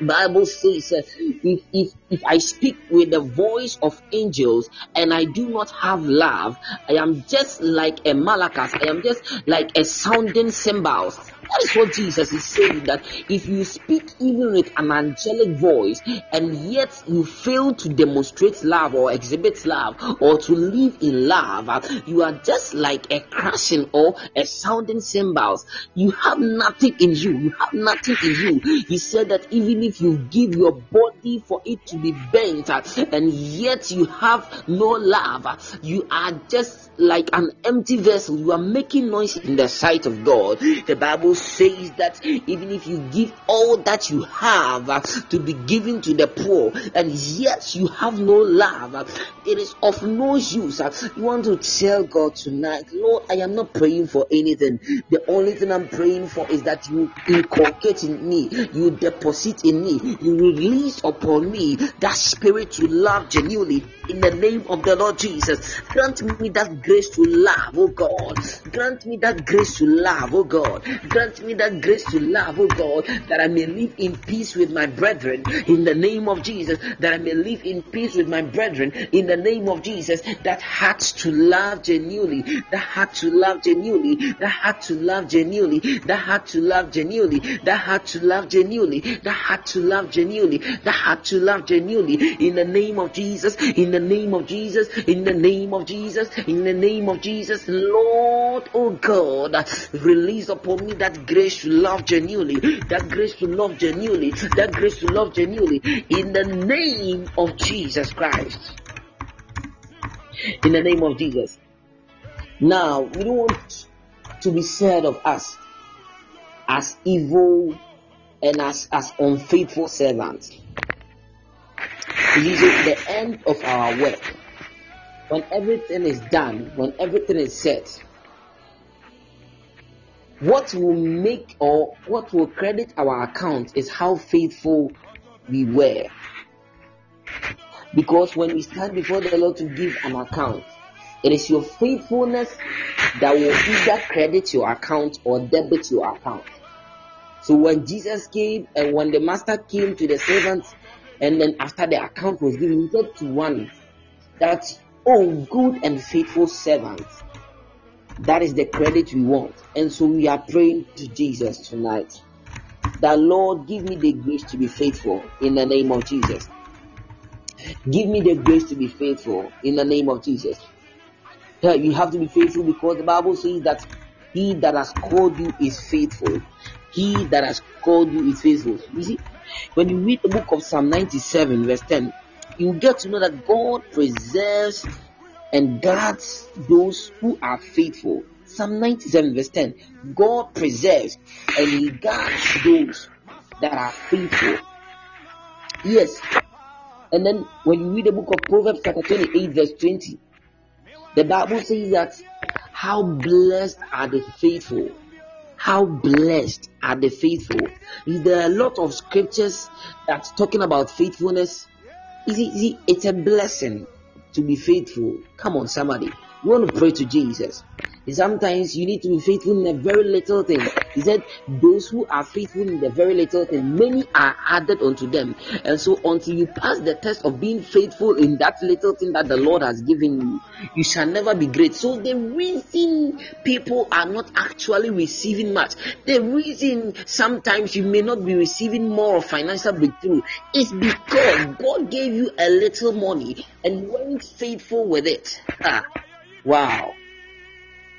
Bible says, uh, if, if, if I speak with the voice of angels and I do not have love, I am just like a malachas. I am just like a sounding cymbals. That is what Jesus is saying that if you speak even with an angelic voice and yet you fail to demonstrate love or exhibit love or to live in love, you are just like a crashing or a sounding cymbals. You have nothing in you. You have nothing in you. He said that even if you give your body for it to be bent uh, and yet you have no love, you are just like an empty vessel. You are making noise in the sight of God. The Bible says that even if you give all that you have uh, to be given to the poor, and yet you have no love, uh, it is of no use. Uh, you want to tell God tonight, Lord, I am not praying for anything. The only thing I'm praying for is that you inculcate in me, you deposit in me, you release upon me that spirit to love genuinely in the name of the Lord Jesus. Grant me that grace to love, oh God. Grant me that grace to love, oh God. Grant me that grace to love, oh God, that I may live in peace with my brethren in the name of Jesus. That I may live in peace with my brethren in the name of Jesus. That heart to love genuinely, that heart to love genuinely, that heart to love genuinely, that heart to love genuinely, that heart to love genuinely, that heart to love genuinely, that heart to love genuinely in the name of Jesus. In the name of Jesus, in the name of Jesus, in the name of Jesus, Lord, oh God, release upon me that grace to love genuinely, that grace to love genuinely, that grace to love genuinely, in the name of Jesus Christ. In the name of Jesus. Now, we don't want to be said of us as evil and as, as unfaithful servants. It is the end of our work. When everything is done, when everything is set, what will make or what will credit our account is how faithful we were. Because when we stand before the Lord to give an account, it is your faithfulness that will either credit your account or debit your account. So when Jesus came and when the master came to the servants and then after the account was given, he said to one that, Oh, good and faithful servant. That is the credit we want. And so we are praying to Jesus tonight. That Lord, give me the grace to be faithful in the name of Jesus. Give me the grace to be faithful in the name of Jesus. Uh, you have to be faithful because the Bible says that he that has called you is faithful. He that has called you is faithful. You see, when you read the book of Psalm 97, verse 10, you get to know that God preserves and guards those who are faithful. Psalm 97, verse 10 God preserves and He guards those that are faithful. Yes. And then when you read the book of Proverbs, chapter 28, verse 20, the Bible says that how blessed are the faithful how blessed are the faithful. There are a lot of scriptures that's talking about faithfulness. Is it, it's a blessing to be faithful. Come on, somebody. You want to pray to Jesus. Sometimes you need to be faithful in a very little thing. He said, Those who are faithful in the very little thing, many are added unto them. And so, until you pass the test of being faithful in that little thing that the Lord has given you, you shall never be great. So, the reason people are not actually receiving much, the reason sometimes you may not be receiving more of financial breakthrough is because God gave you a little money and you weren't faithful with it. Ah, wow.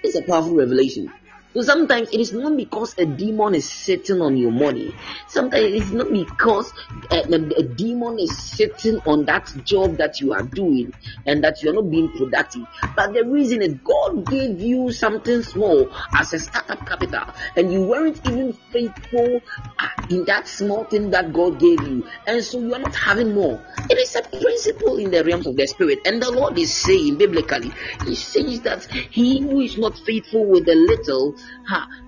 It's a powerful revelation. So sometimes it is not because a demon is sitting on your money. Sometimes it is not because a, a, a, demon is sitting on that job that you are doing and that you are not being productive. But the reason is God gave you something small as a startup capital and you weren't even faithful uh, in that small thing that God gave you. And so you are not having more. It is a principle in the realms of the spirit. And the Lord is saying biblically, He says that he who is not faithful with the little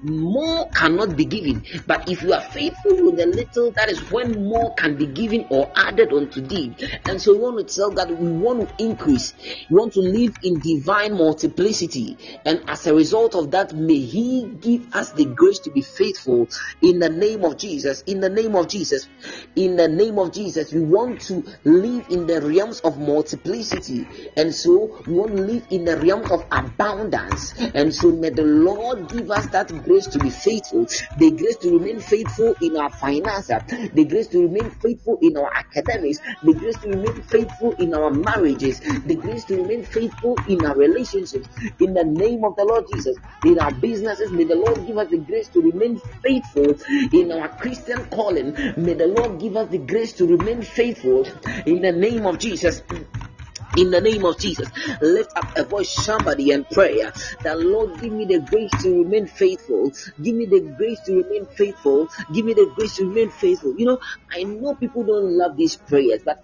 more cannot be given. But if you are faithful with a little, that is when more can be given or added unto thee. And so we want to tell that we want to increase, we want to live in divine multiplicity. And as a result of that, may He give us the grace to be faithful in the name of Jesus. In the name of Jesus. In the name of Jesus, we want to live in the realms of multiplicity. And so we want to live in the realms of abundance. And so may the Lord give us that grace to be faithful, the grace to remain faithful in our finances, the grace to remain faithful in our academics, the grace to remain faithful in our marriages, the grace to remain faithful in our relationships. In the name of the Lord Jesus, in our businesses, may the Lord give us the grace to remain faithful in our Christian calling. May the Lord give us the grace to remain faithful in the name of Jesus. In the name of Jesus, lift up a voice, somebody, and pray that Lord, give me the grace to remain faithful. Give me the grace to remain faithful. Give me the grace to remain faithful. You know, I know people don't love these prayers, but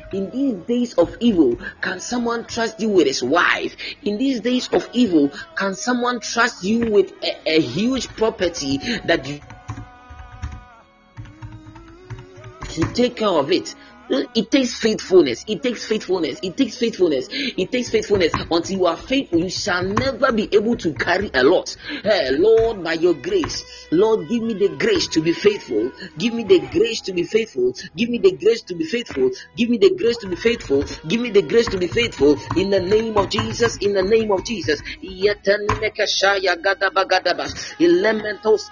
In these days of evil, can someone trust you with his wife? In these days of evil, can someone trust you with a, a huge property that you he take care of it it takes faithfulness. It takes faithfulness. It takes faithfulness. It takes faithfulness. Until you are faithful, you shall never be able to carry a lot. Hey, Lord, by your grace, Lord, give me the grace to be faithful. Give me the grace to be faithful. Give me the grace to be faithful. Give me the grace to be faithful. Give me the grace to be faithful. In the name of Jesus. In the name of Jesus. Elementos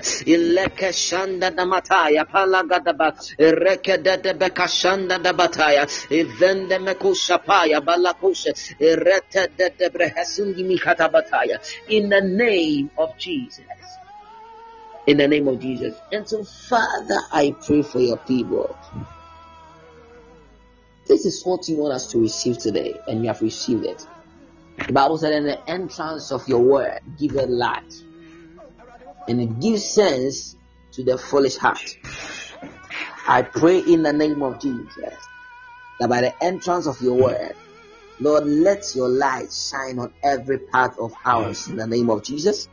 da mataya palagadaba reke de de bekashanda da bataya mekusha paya balakusha mikata bataya. In the name of Jesus. In the name of Jesus. And so Father I pray for your people. This is what you want us to receive today and you have received it. The Bible said in the entrance of your word give a light and it gives sense to the foolish heart. I pray in the name of Jesus that by the entrance of your word, Lord, let your light shine on every part of ours in the name of Jesus.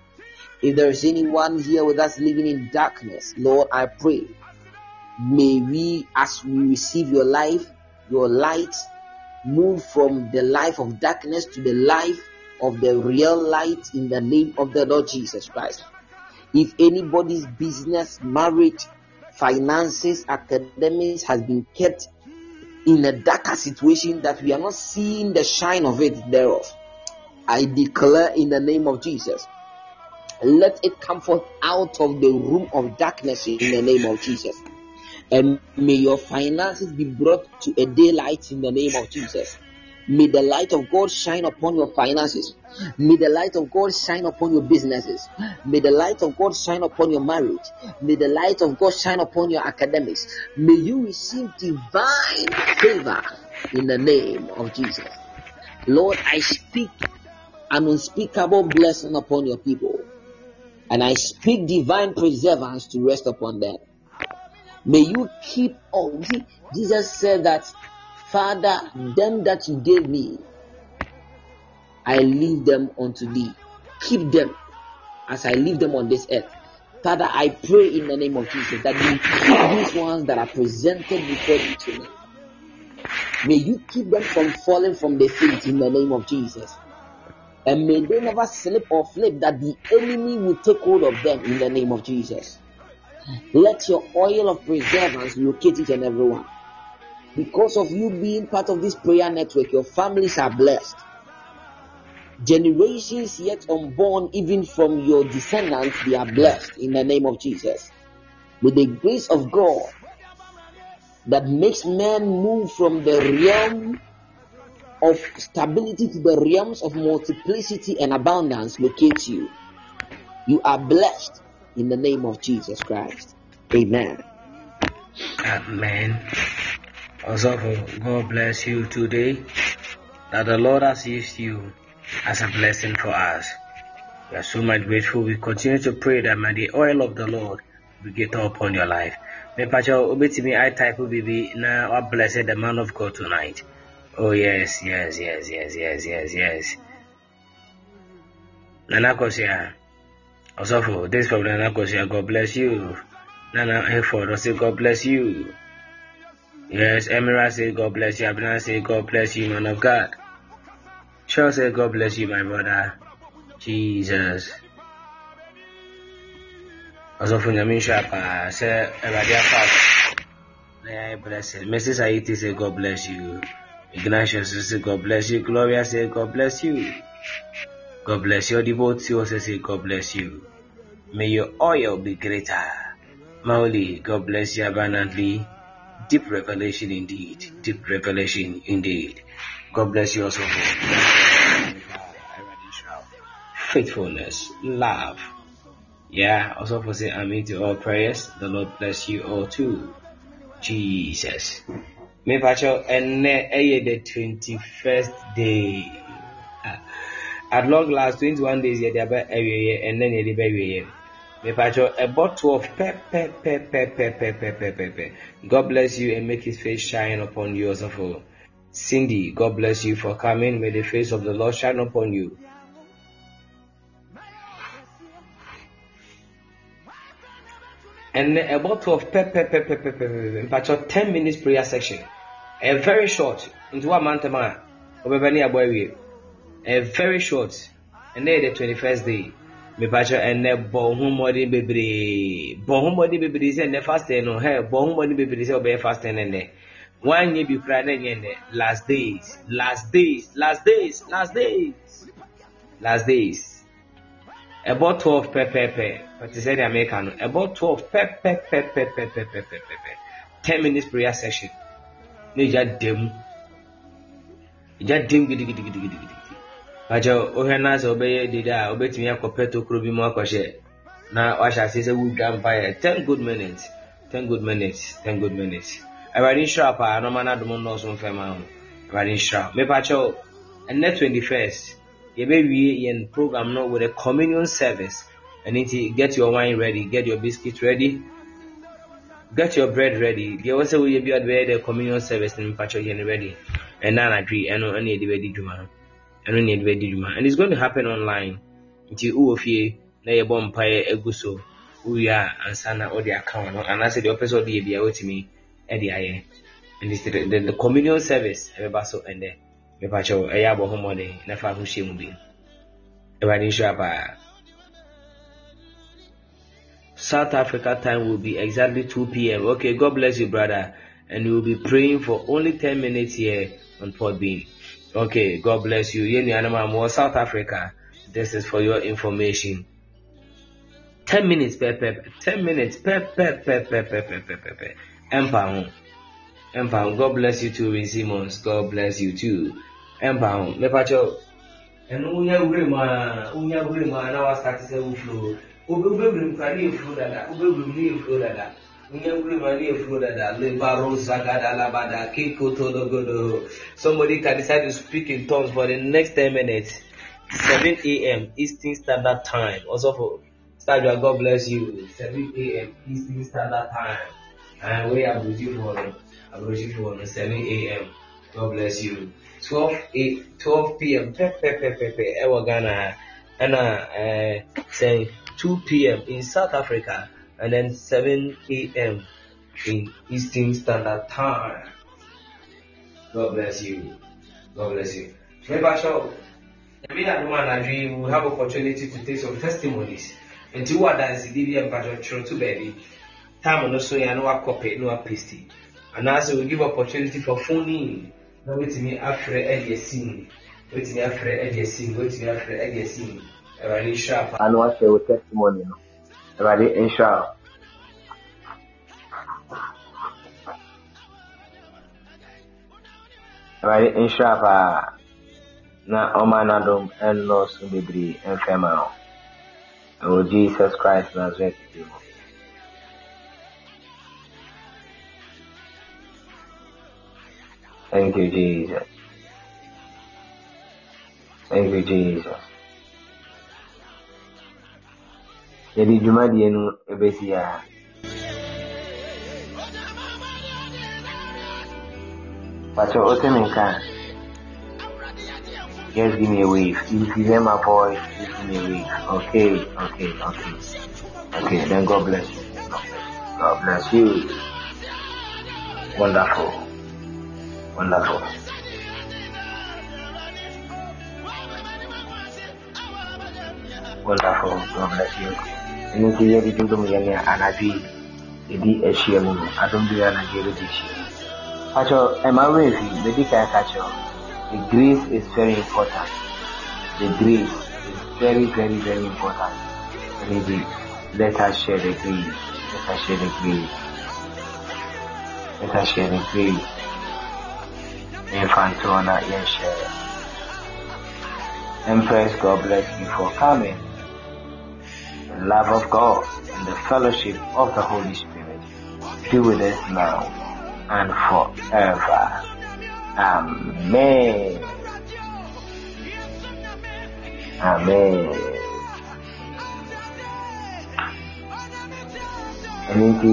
If there is anyone here with us living in darkness, Lord, I pray, may we, as we receive your life, your light, move from the life of darkness to the life of the real light in the name of the Lord Jesus Christ. If anybody's business, marriage, finances, academics has been kept in a darker situation that we are not seeing the shine of it thereof, I declare in the name of Jesus, let it come forth out of the room of darkness in the name of Jesus. And may your finances be brought to a daylight in the name of Jesus. May the light of God shine upon your finances. May the light of God shine upon your businesses. May the light of God shine upon your marriage. May the light of God shine upon your academics. May you receive divine favor in the name of Jesus. Lord, I speak an unspeakable blessing upon your people. And I speak divine preservance to rest upon them. May you keep on. Jesus said that Father, them that you gave me, I leave them unto thee. Keep them as I leave them on this earth. Father, I pray in the name of Jesus that you keep these ones that are presented before you tonight. May you keep them from falling from the feet in the name of Jesus. And may they never slip or flip that the enemy will take hold of them in the name of Jesus. Let your oil of preservance locate each and every one. Because of you being part of this prayer network, your families are blessed. Generations yet unborn, even from your descendants, they are blessed in the name of Jesus. With the grace of God that makes men move from the realm of stability to the realms of multiplicity and abundance locate you. You are blessed in the name of Jesus Christ. Amen. Amen. Also, God bless you today. That the Lord has used you as a blessing for us. We are so much grateful. We continue to pray that may the oil of the Lord be get upon your life. Me pacho obetimi I type baby na what blessed the man of God tonight. Oh yes, yes, yes, yes, yes, yes, yes. Nana Kosia. Also for this from Nana Kosia, God bless you. Nana say God bless you. Yes, Emira say God bless you. Abina say God bless you, man of God. Sure say God bless you, my brother. Jesus. Ọsọfọ nyame uh, nhyɛ paa sɛ Awurade afa na yɛayɛ blessed. Mrs. Ayiti say God bless you. Ignatius say God bless you. Gloria say God bless you. God bless your devotee also say God bless you. May your oil be greater. Mauli, God bless you abundantly. Deep revelation indeed. Deep revelation indeed. God bless you also faithfulness, love. Yeah, also for saying amen to all prayers. The Lord bless you all too. Jesus. Me pacho ene the 21st day. Ah, at long last 21 days ye deba eye and then ye deba eye. Me pacho a bottle of pepper pepper pepper pepper pepper. God bless you and make his face shine upon you also for Cindy. God bless you for coming. May the face of the Lord shine upon you. and a bottle of pepper, pepper, pepper, pepper, fact, 10 minutes prayer section. A very short, into one month, man, a very short, and then the 21st day. Me pacho ene bɔ ho mmɔden bebree bɔ ho mmɔden bebree sɛ nnɛ fasting no hɛ bɔ ho mmɔden bebree sɛ ɔbɛyɛ fasting nnɛ wanyɛ bi kura ne nyɛ nnɛ last days last days last days last days. Last days. Ɛbɔ twelve pɛpɛɛpɛ pɛtɛ sɛ deɛ mɛka no ɛbɔ twelve pɛpɛpɛpɛpɛpɛpɛpɛ ten minutes prayer session. Na egya dɛm egya dɛm gidigidigidigidi pàtɛ ohwɛ náà sɛ ɔbɛyɛ dede a ɔbɛtumi akɔ pɛtɔ kuro bi mu akɔhyɛ na wahyɛ ase sɛ wudwa mpaeɛ ten good minutes. Ten good minutes. Ten good minutes. Awurade nhyira paa na ɔma n'adom nnɔɔso mfɛma ho awurade nhyira ɛnɛ twenty first yɛbɛwie yɛn program no with a communion service. Ɛno nti get your wine ready get your biscuit ready. Get your bread ready. Deɛ wɔn sɛ woyɛ bi ɔde bɛyɛ the communion service no mpakyɛw yɛn ready. Ɛna anadwi ɛno ɛna yɛde bɛdi dwuma no ɛno na yɛde bɛdi dwuma and it's going to happen online. Nti wowɔ fie na yɛbɔ mpaeɛ agu so wowie a ansa na wode aka ho no anaasɛ deɛ wopɛ sɛ wode yɛ bia wotumi ɛde ayɛ and it's the, the, the communion service ɛbɛba so ɛndɛ mepakyɛw ɛyɛ abɔ ho mmɔden na fa ho hyɛ mu bi awurade nhyira paa south africa time will be exactly 2 p.m okay god bless you brother. And we will be praying for only 10 minutes here on port bean okay god bless you yɛn nuanom a mowɔ south africa this is for your information 10 minutes pɛpɛpɛ 10 minutes pɛpɛpɛpɛpɛpɛpɛ ɛmpa ho ɛmpa ho god bless you too rin simmons god bless you too ɛmpa ho mepakyɛw ɛno wonya wura mu a wonya wura mu a na wasate sɛ wofuro wobɛwura mu kora ne yɛfuro dada wobɛwura mu ne yɛfuro dada yɛfuro dada lebaro zagada labada kekotologodo somebody can decide to speak in tongues for the next 10 minutes 7 a.m eastern standard time also for Stajua, God bless you 7 a.m eastern standard time and we are waiting for Abrojifo on 7 a.m. God bless you. 12 8, 12 p.m. Pe, pe, pe, pe, pe. Ewa Ghana. And uh, say 2 p.m. in South Africa and then 7 a.m. in Eastern Standard Time. God bless you. God bless you. Remember, sure, every that woman and we will have opportunity to take some testimonies. And to what that is the DVM version true to baby. Time on so you know copy, no pasty. And also we give opportunity for phoning. Now wait me after a scene. Wait me after a scene. Wait me after a scene. Everybody sharp. I know I share with testimony. Everybody in sharp. Ɛwɛde nhyira paa na oh ɔma n'adom ɛnnɔɔso bebree mfɛma ho oh, ɛwɔ jesus christ nazareth bi mu. Thank you, Jesus. Thank you, Jesus. Yɛde dwumadie no ɛbɛsi eh, But your ultimate just give me a wave. If you hear my voice, just give me a wave. Okay, okay, okay. Okay, then God bless you. God bless you. Wonderful. Wonderful. Wonderful. God bless you. ɛno nti yɛde dwom dom yɛne anadwe ɛdi ahyia mu no adom biara na yɛbɛdi ahyia mu Pacho, am I with you? Medical catcher. The grace is very important. The grace is very, very, very important. Maybe let us share the grace. Let us share the grace. Let us share the grace. Infantona, yes, share. Empress, God bless you for coming. The love of God and the fellowship of the Holy Spirit be with us now and forever. Amen. Amen. ɛno nti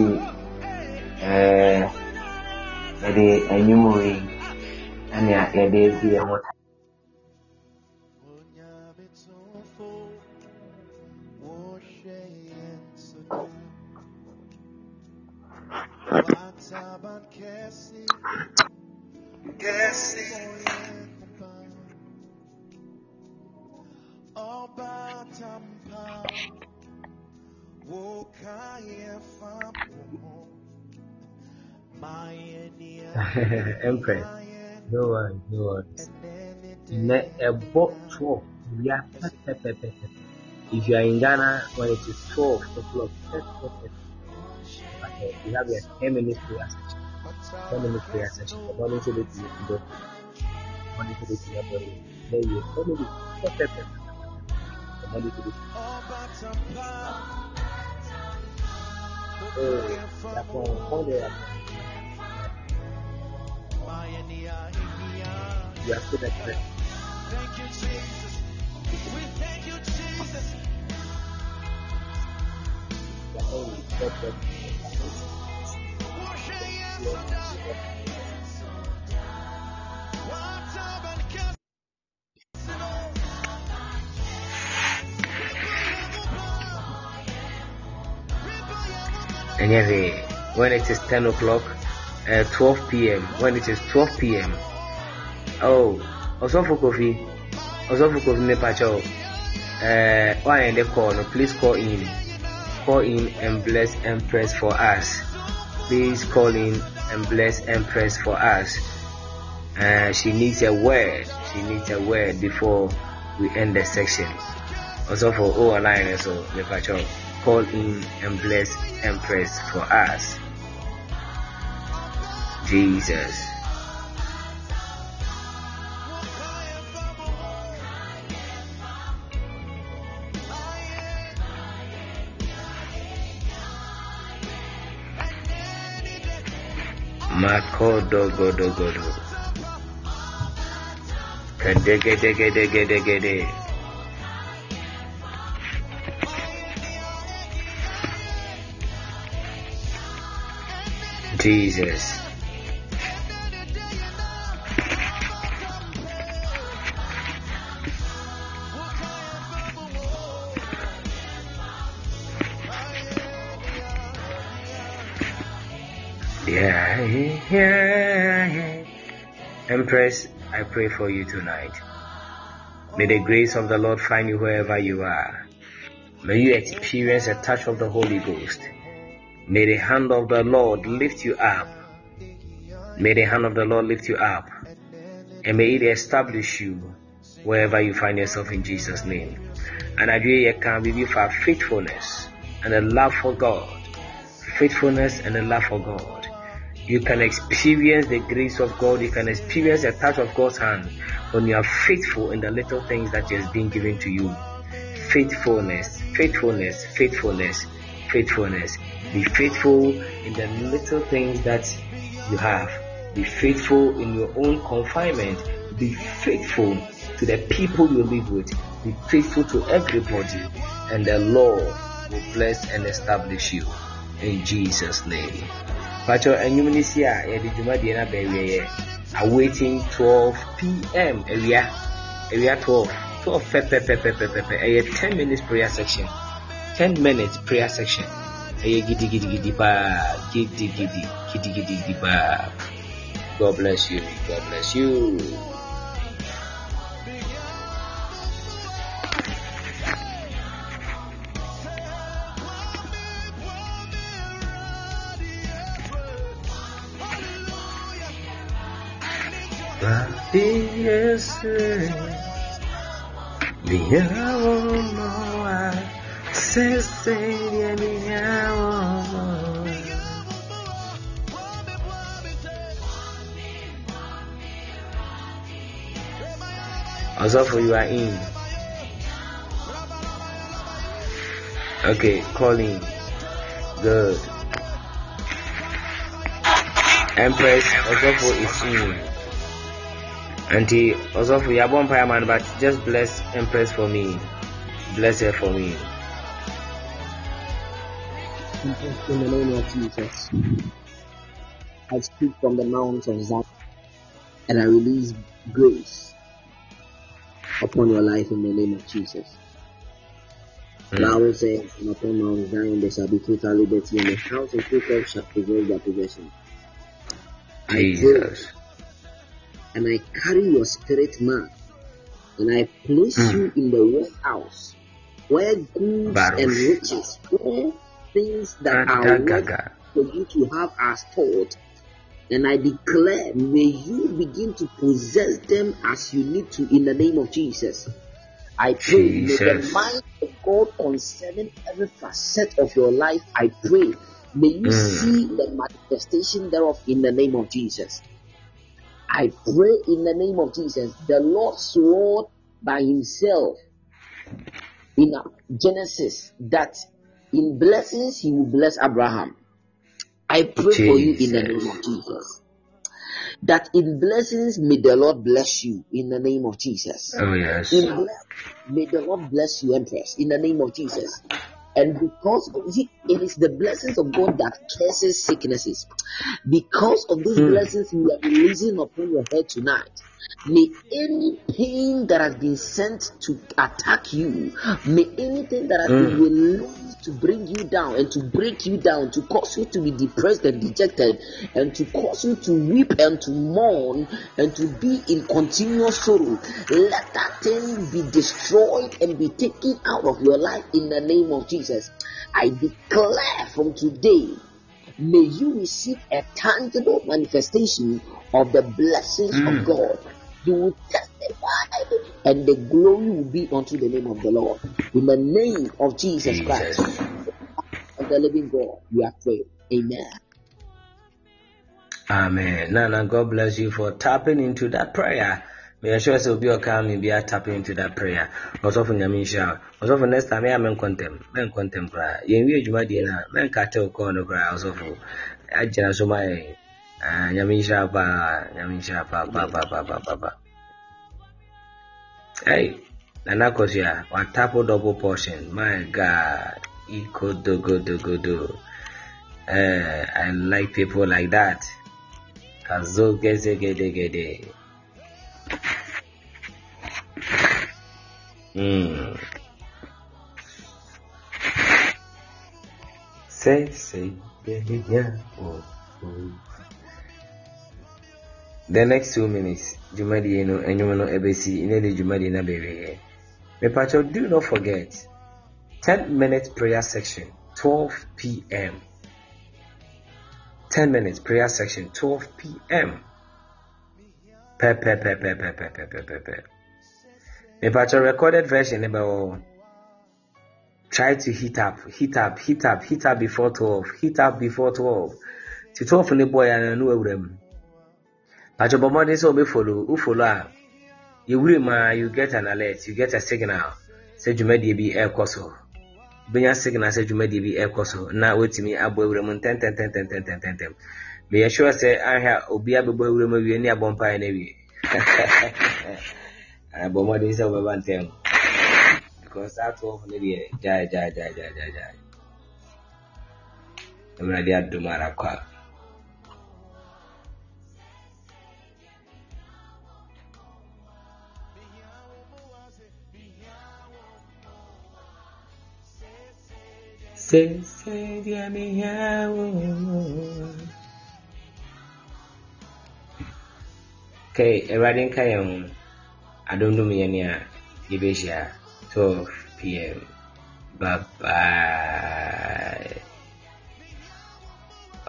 ɛɛ yɛde enyim wei ɛnea yɛde esi yɛn ho Empress, no one, no one. Ne ɛbɔ twelve wia pɛpɛpɛpɛ. If you are in Ghana when it is twelve o'clock. But uh, we have a ten minute prayer session. Ten minute prayer session. The morning to the tea, the morning to the tea, the morning. Then you ten minutes pɛpɛpɛpɛ. The morning to the tea. Oh, that's one. One day. You expecting. Thank you, Jesus. We thank you, Jesus. And every when it is 10 o'clock, uh, 12 p.m., when it is 12 p.m., oh ọsọfọ kofi ọsọfọ kofi mepacha o uh, why and they call no please call in call in and bless and press for us please call in and bless and press for us. Uh, she needs a word. She needs a word before we end the section. Ọsọfọ o online so call in and bless and press for us. Jesus Makodogodogodo. Kadegedegedegedegede. Jesus. Yeah, yeah. Empress, I pray for you tonight. May the grace of the Lord find you wherever you are. May you experience a touch of the Holy Ghost. May the hand of the Lord lift you up. May the hand of the Lord lift you up. And may it establish you wherever you find yourself in Jesus' name. And I pray you can be for faithfulness and a love for God. Faithfulness and a love for God you can experience the grace of God, you can experience the touch of God's hand when you are faithful in the little things that has been given to you. Faithfulness, faithfulness, faithfulness, faithfulness. Be faithful in the little things that you have. Be faithful in your own confinement. Be faithful to the people you live with. Be faithful to everybody, and the Lord will bless and establish you. In Jesus' name. Pacho enyum ni si a yɛde dwumadie no abɛwie yɛ awaiting 12 pm awia awia 12 12 pɛpɛpɛpɛpɛpɛ ɛyɛ 10 minutes prayer section. 10 minutes prayer section. Ɛyɛ gidigidigidi paa gidigidi gidigidigidi paa God bless you God bless you. Happy yesterday. Diablo, se sería diablo. Also for you are in. Okay, calling. Good. Empress Ozofo is in. Auntie Osofo, you are born man, but just bless and Empress for me. Bless her for me. In the name of Jesus, I speak from the mountains of Zion and I release grace upon your life in the name of Jesus. Mm. Bible says, and upon Mount Zion there shall be total liberty, and the house of Jacob shall preserve their possession. Jesus. And I carry your spirit man, and I place mm. you in the warehouse where goods Baruch. and riches, all things that are worth for you to have are stored. And I declare, may you begin to possess them as you need to in the name of Jesus. I pray, may the mind of God concerning every facet of your life, I pray, may you mm. see the manifestation thereof in the name of Jesus. I pray in the name of Jesus. The Lord swore by himself in Genesis that in blessings he will bless Abraham. I pray Jesus. for you in the name of Jesus that in blessings may the Lord bless you in the name of Jesus. Oh yes. In may the Lord bless you, Empress, in the name of Jesus. And because it is the blessings of God that curses sicknesses. Because of these mm. blessings we are releasing upon your head tonight. May any pain that has been sent to attack you, may anything that has mm. been released to bring you down and to break you down, to cause you to be depressed and dejected, and to cause you to weep and to mourn and to be in continuous sorrow, let that thing be destroyed and be taken out of your life in the name of Jesus. I declare from today may you receive a tangible manifestation of the blessings mm. of God. You will testify, and the glory will be unto the name of the Lord. In the name of Jesus, Jesus. Christ, of the living God, we are praying. Amen. Amen. Nana, God bless you for tapping into that prayer. Make sure say obi ọka mi bia tap into that prayer. Ọsọfo nyame nhyira. Ọsọfo next time ya men contem, men contem koraa. Yɛn wie adwuma deɛ na men ka tell call no koraa ọsọfo. Agyina so ma yɛn. Ah nyame nhyira paa, nyame nhyira paa paa paa paa paa paa. Hey, Nana Kosia, wa tap double portion. My God, iko do go do go do. Uh, I like people like that. Kazo geze gede gede. the next two minutes, Jumadie and enyumano ebesi inene Jumadie na bebe. Mepacho, do not forget, 10 minute prayer section, 12 p.m. 10 minutes prayer section, 12 p.m. Pe pe pe pe pe pe pe pe pe pe. Mepacho recorded version nebo try to heat up, heat up, heat up, heat up before 12, heat up before 12. To 12 ne boy and no ewurem. Pacho bomode so be follow, u follow a yewure ma you get an alert, you get a signal. Sɛ dwumadie bi ɛrekɔ so. Benya signal sɛ dwumadie bi ɛrekɔ so na wotumi abɔ ewura mu ntɛntɛntɛntɛntɛntɛntɛm. Meyɛ sure sɛ ahwɛ obi abɛbɔ ewura mu awie ne abɔ mpaeɛ no awie. bɔ mmɔden sɛ wobɛba ntɛm because saa twelve no deɛ gyae gyae gyae gyae gyae gyae awurade adom ara kɔ a Sese dia minha kai awurade nka yɛn ho adomdom yɛn a yɛbɛhyia 12 pm bye bye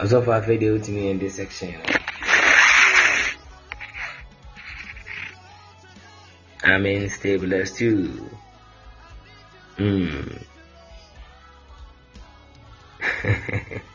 ɔsɔfo afei deɛ wotumi yɛn de section Amen. Stay blessed too. Mm.